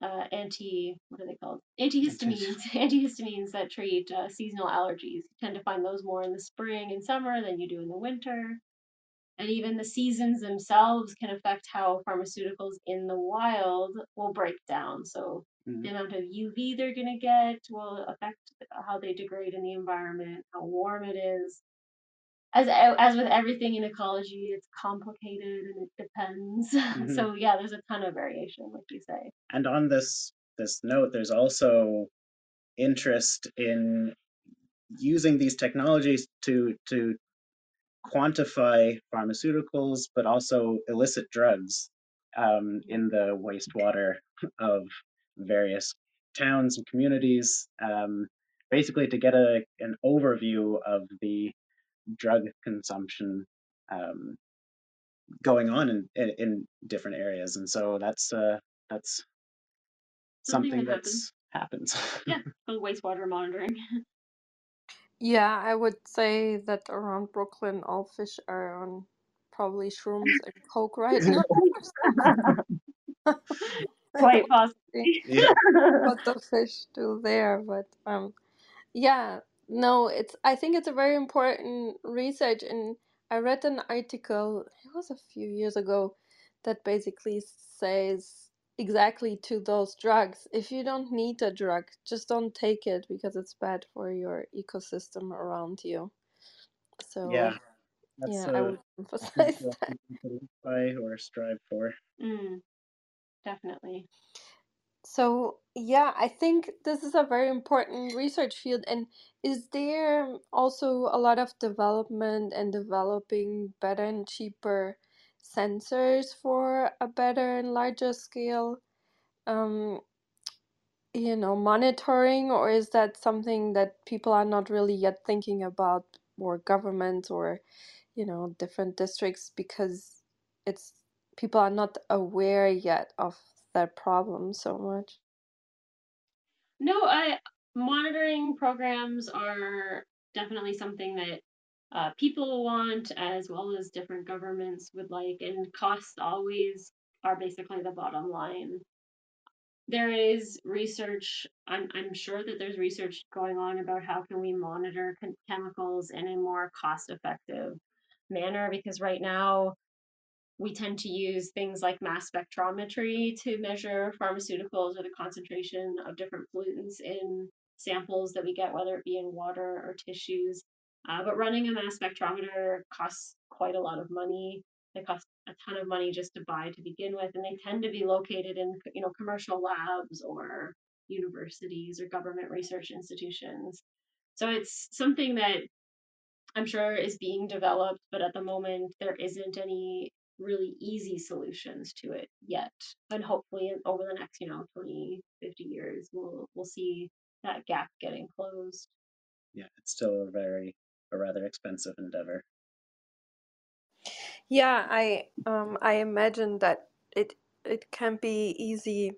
uh, anti, what are they called? Antihistamines, antihistamines that treat uh, seasonal allergies. You tend to find those more in the spring and summer than you do in the winter. And even the seasons themselves can affect how pharmaceuticals in the wild will break down. So Mm-hmm. The amount of UV they're going to get will affect how they degrade in the environment, how warm it is. As, as with everything in ecology, it's complicated and it depends. Mm-hmm. so yeah, there's a ton of variation, like you say. And on this this note, there's also interest in using these technologies to to quantify pharmaceuticals, but also illicit drugs um, in the wastewater of various towns and communities, um, basically to get a, an overview of the drug consumption um, going on in, in, in different areas, and so that's uh, that's Something something that happens. that's happens. Yeah, called wastewater monitoring. Yeah, I would say that around Brooklyn, all fish are on probably shrooms and coke right now. Quite possibly. See yeah, what the fish do there, but um, yeah, no, it's. I think it's a very important research, and I read an article. It was a few years ago that basically says exactly to those drugs. If you don't need a drug, just don't take it because it's bad for your ecosystem around you. So yeah, that's yeah, I uh, would emphasize something that. we can or strive for. Mm, definitely. So yeah, I think this is a very important research field. And is there also a lot of development and developing better and cheaper sensors for a better and larger scale, um, you know, monitoring, or is that something that people are not really yet thinking about, or governments, or you know, different districts, because it's people are not aware yet of that problem so much. No, I monitoring programs are definitely something that uh, people want as well as different governments would like, and costs always are basically the bottom line. There is research. I'm I'm sure that there's research going on about how can we monitor chem- chemicals in a more cost-effective manner because right now we tend to use things like mass spectrometry to measure pharmaceuticals or the concentration of different pollutants in samples that we get, whether it be in water or tissues. Uh, but running a mass spectrometer costs quite a lot of money. They cost a ton of money just to buy to begin with, and they tend to be located in you know commercial labs or universities or government research institutions. So it's something that I'm sure is being developed, but at the moment there isn't any really easy solutions to it yet. And hopefully over the next, you know, 20, 50 years, we'll we'll see that gap getting closed. Yeah, it's still a very a rather expensive endeavor. Yeah, I um I imagine that it it can be easy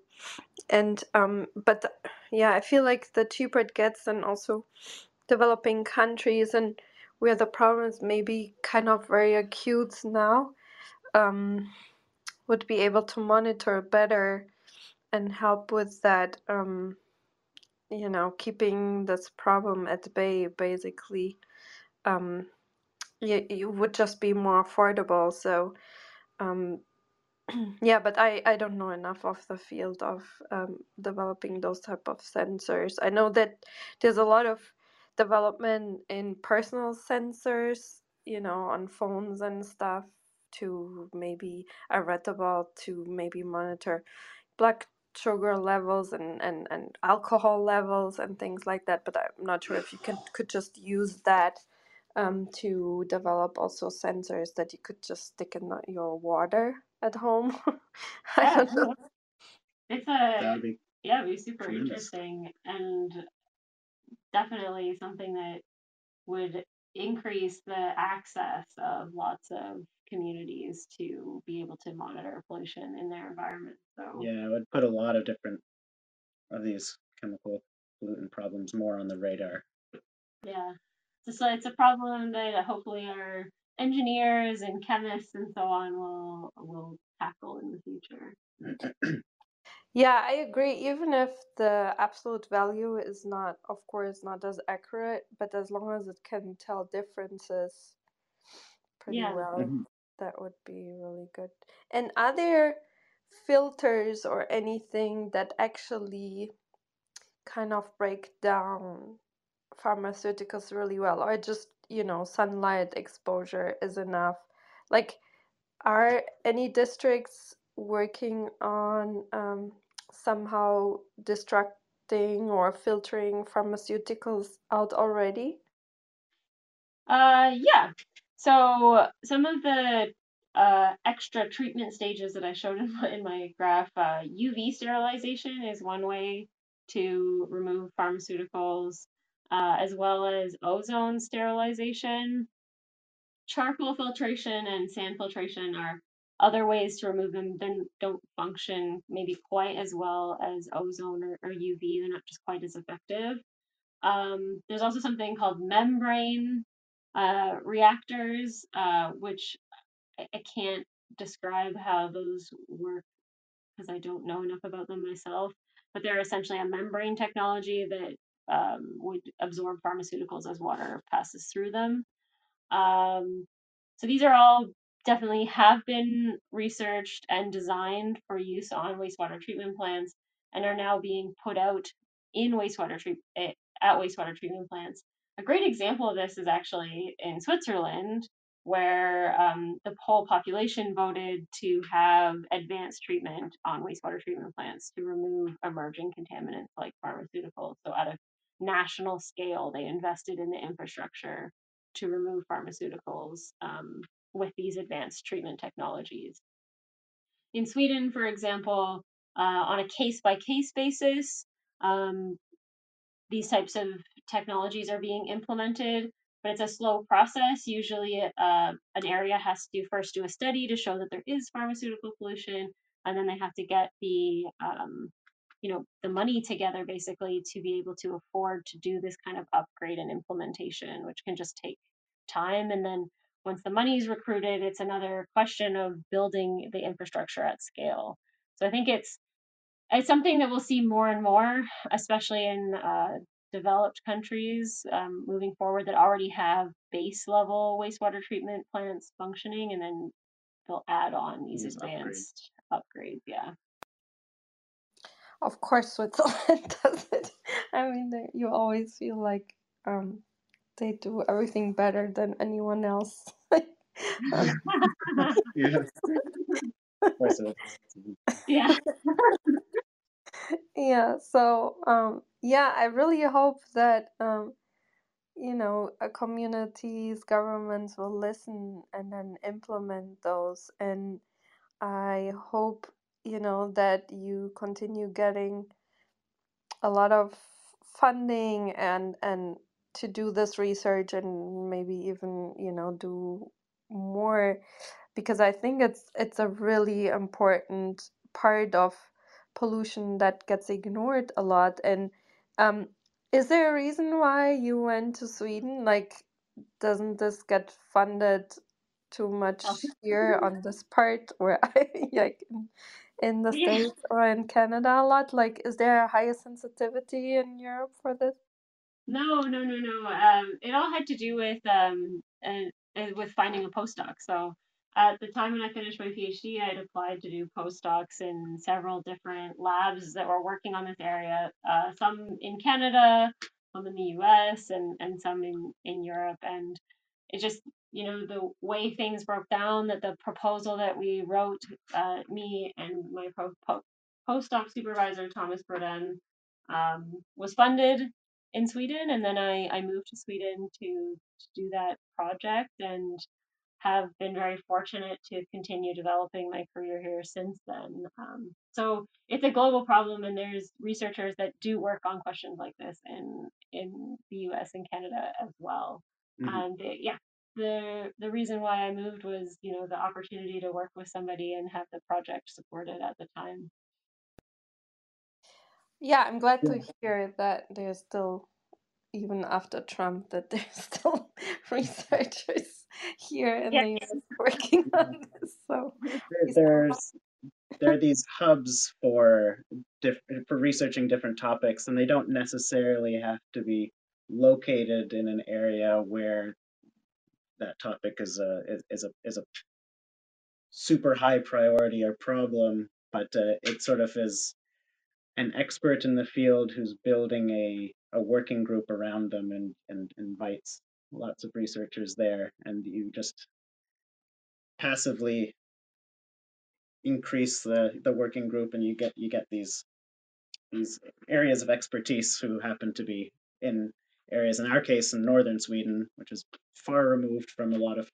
and um but the- yeah, I feel like the cheaper it gets and also developing countries and where the problems may be kind of very acute now um would be able to monitor better and help with that um you know keeping this problem at bay basically. Um you, you would just be more affordable so um yeah but i i don't know enough of the field of um, developing those type of sensors. I know that there's a lot of development in personal sensors you know on phones and stuff to maybe a read about to maybe monitor blood sugar levels and, and, and alcohol levels and things like that but i'm not sure if you can could just use that um, to develop also sensors that you could just stick in the- your water at home. I Yeah, don't know. it's That a would be yeah, it'd be super tremendous. interesting and definitely something that would increase the access of lots of communities to be able to monitor pollution in their environment. So Yeah, it would put a lot of different of these chemical pollutant problems more on the radar. Yeah. So, so it's a problem that hopefully our engineers and chemists and so on will will tackle in the future. Yeah, I agree. Even if the absolute value is not, of course, not as accurate, but as long as it can tell differences pretty Yeah. well, Mhm. that would be really good. And are there filters or anything that actually kind of break down pharmaceuticals really well, or just, you know, sunlight exposure is enough? Like, are any districts working on um, somehow distracting or filtering pharmaceuticals out already? Uh, yeah. So some of the uh, extra treatment stages that I showed in my, in my graph, uh, UV sterilization is one way to remove pharmaceuticals, uh, as well as ozone sterilization. charcoal filtration and sand filtration are other ways to remove them then don't function maybe quite as well as ozone or, or UV. They're not just quite as effective. Um, there's also something called membrane uh, reactors, uh, which I, I can't describe how those work because I don't know enough about them myself. But they're essentially a membrane technology that um, would absorb pharmaceuticals as water passes through them. Um, so these are all definitely have been researched and designed for use on wastewater treatment plants and are now being put out in wastewater treat eh, at wastewater treatment plants. A great example of this is actually in Switzerland, where um, the whole population voted to have advanced treatment on wastewater treatment plants to remove emerging contaminants like pharmaceuticals. So, at a national scale, they invested in the infrastructure to remove pharmaceuticals um, with these advanced treatment technologies. In Sweden, for example, uh, on a case by case basis, um, these types of technologies are being implemented, but it's a slow process. Usually, uh, an area has to first do a study to show that there is pharmaceutical pollution, and then they have to get the um, you know the money together basically to be able to afford to do this kind of upgrade and implementation which can just take time and then once the money is recruited it's another question of building the infrastructure at scale so i think it's it's something that we'll see more and more especially in uh, developed countries um, moving forward that already have base level wastewater treatment plants functioning and then they'll add on these, these advanced upgrades. upgrades yeah of course Switzerland does it. I mean, you always feel like um, they do everything better than anyone else. yeah. yeah. yeah. So um, yeah, I really hope that um, you know uh, communities, governments will listen and then implement those, and I hope you know that you continue getting a lot of funding and and to do this research and maybe even you know do more because I think it's it's a really important part of pollution that gets ignored a lot and um is there a reason why you went to Sweden like doesn't this get funded too much oh. here on this part where I like in the Yeah. States or in Canada a lot? Like, is there a higher sensitivity in Europe for this? No, no, no, no. Um, it all had to do with um, uh, uh, with finding a postdoc. So at the time when I finished my PhD, I had applied to do postdocs in several different labs that were working on this area. Uh, some in Canada, some in the U.S., and and some in in Europe. And it just you know the way things broke down that the proposal that we wrote uh, me and my pro- po- postdoc supervisor Tomas Brodin um, was funded in sweden and then I, I moved to sweden to, to do that project and have been very fortunate to continue developing my career here since then um, so it's a global problem and there's researchers that do work on questions like this in in the us and canada as well mm-hmm. and it, yeah the the reason why I moved was, you know, the opportunity to work with somebody and have the project supported at the time. Yeah, I'm glad to hear that there's still even after Trump that there's still researchers here in yeah. the US working on this. So there's there are these hubs for diff- for researching different topics, and they don't necessarily have to be located in an area where that topic is a is a is a super high priority or problem, but uh, it sort of is an expert in the field who's building a, a working group around them and, and invites lots of researchers there, and you just passively increase the, the working group and you get you get these these areas of expertise who happen to be in areas, in our case, in northern Sweden, which is far removed from a lot of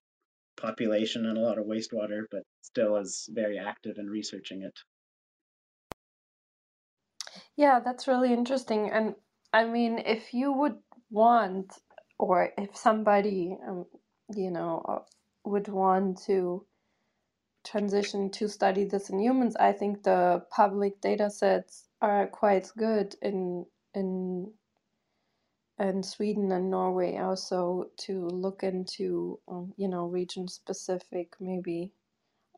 population and a lot of wastewater, but still is very active in researching it. Yeah, that's really interesting. And I mean, if you would want, or if somebody, um, you know, would want to transition to study this in humans, I think the public data sets are quite good in in in Sweden and Norway also to look into um, you know region specific maybe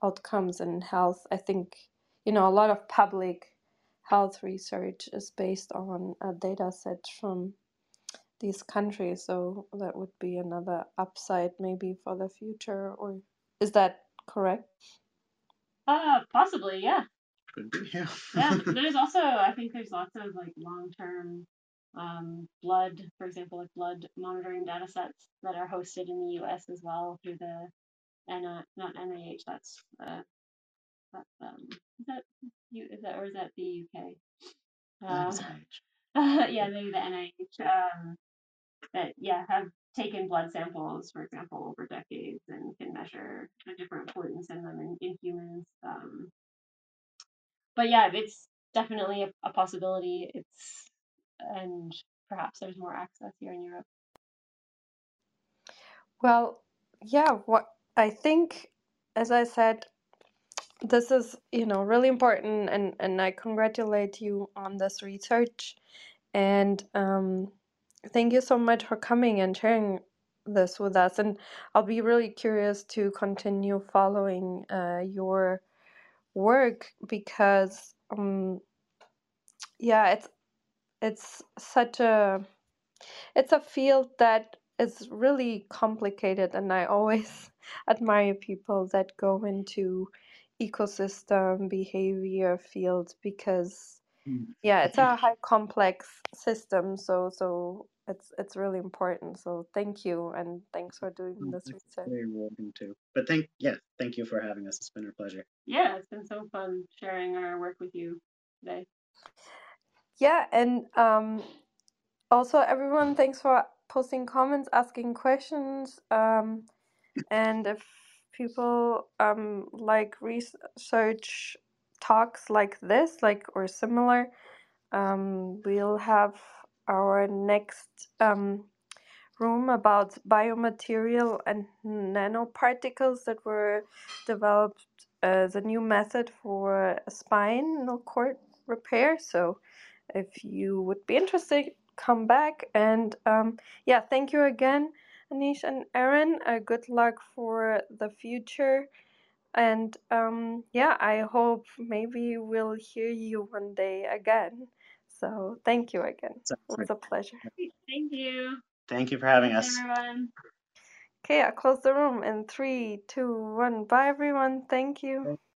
outcomes in health. I think you know a lot of public health research is based on a data set from these countries, so that would be another upside maybe for the future. Or is that correct? Uh, possibly, yeah. Could be, yeah. Yeah, there's also, I think there's lots of like long-term um, blood, for example, like blood monitoring data sets that are hosted in the US as well through the, and uh, not NIH, that's, uh, that's, um, is that, you, is that, or is that the UK? Um, yeah, maybe the NIH, um, that, yeah, have taken blood samples, for example, over decades and can measure the different pollutants in them in, in humans. Um, but yeah, it's definitely a, a possibility. It's and perhaps there's more access here in Europe. Well, yeah, what I think, as I said, this is you know really important, and and I congratulate you on this research, and um, thank you so much for coming and sharing this with us. And I'll be really curious to continue following uh, your work because um, yeah, it's it's such a it's a field that is really complicated and i always admire people that go into ecosystem behavior field because Mm. yeah it's a high complex system so so it's it's really important so thank you and thanks for doing Oh, this that's research very welcome too. But thank yeah, thank you for having us. It's been a pleasure. Yeah, it's been so fun sharing our work with you today. yeah and um also everyone thanks for posting comments asking questions um and if people um like research talks like this like or similar um we'll have our next um room about biomaterial and nanoparticles that were developed as a new method for spinal cord repair. So if you would be interested come back and um, yeah thank you again Aneesh and Erin uh, good luck for the future. And um, yeah i hope maybe we'll hear you one day again. So thank you again. Sounds it was a pleasure. Thank you. Thank you for having Thanks, us. everyone. okay i'll close the room in three two one. Bye everyone. Thank you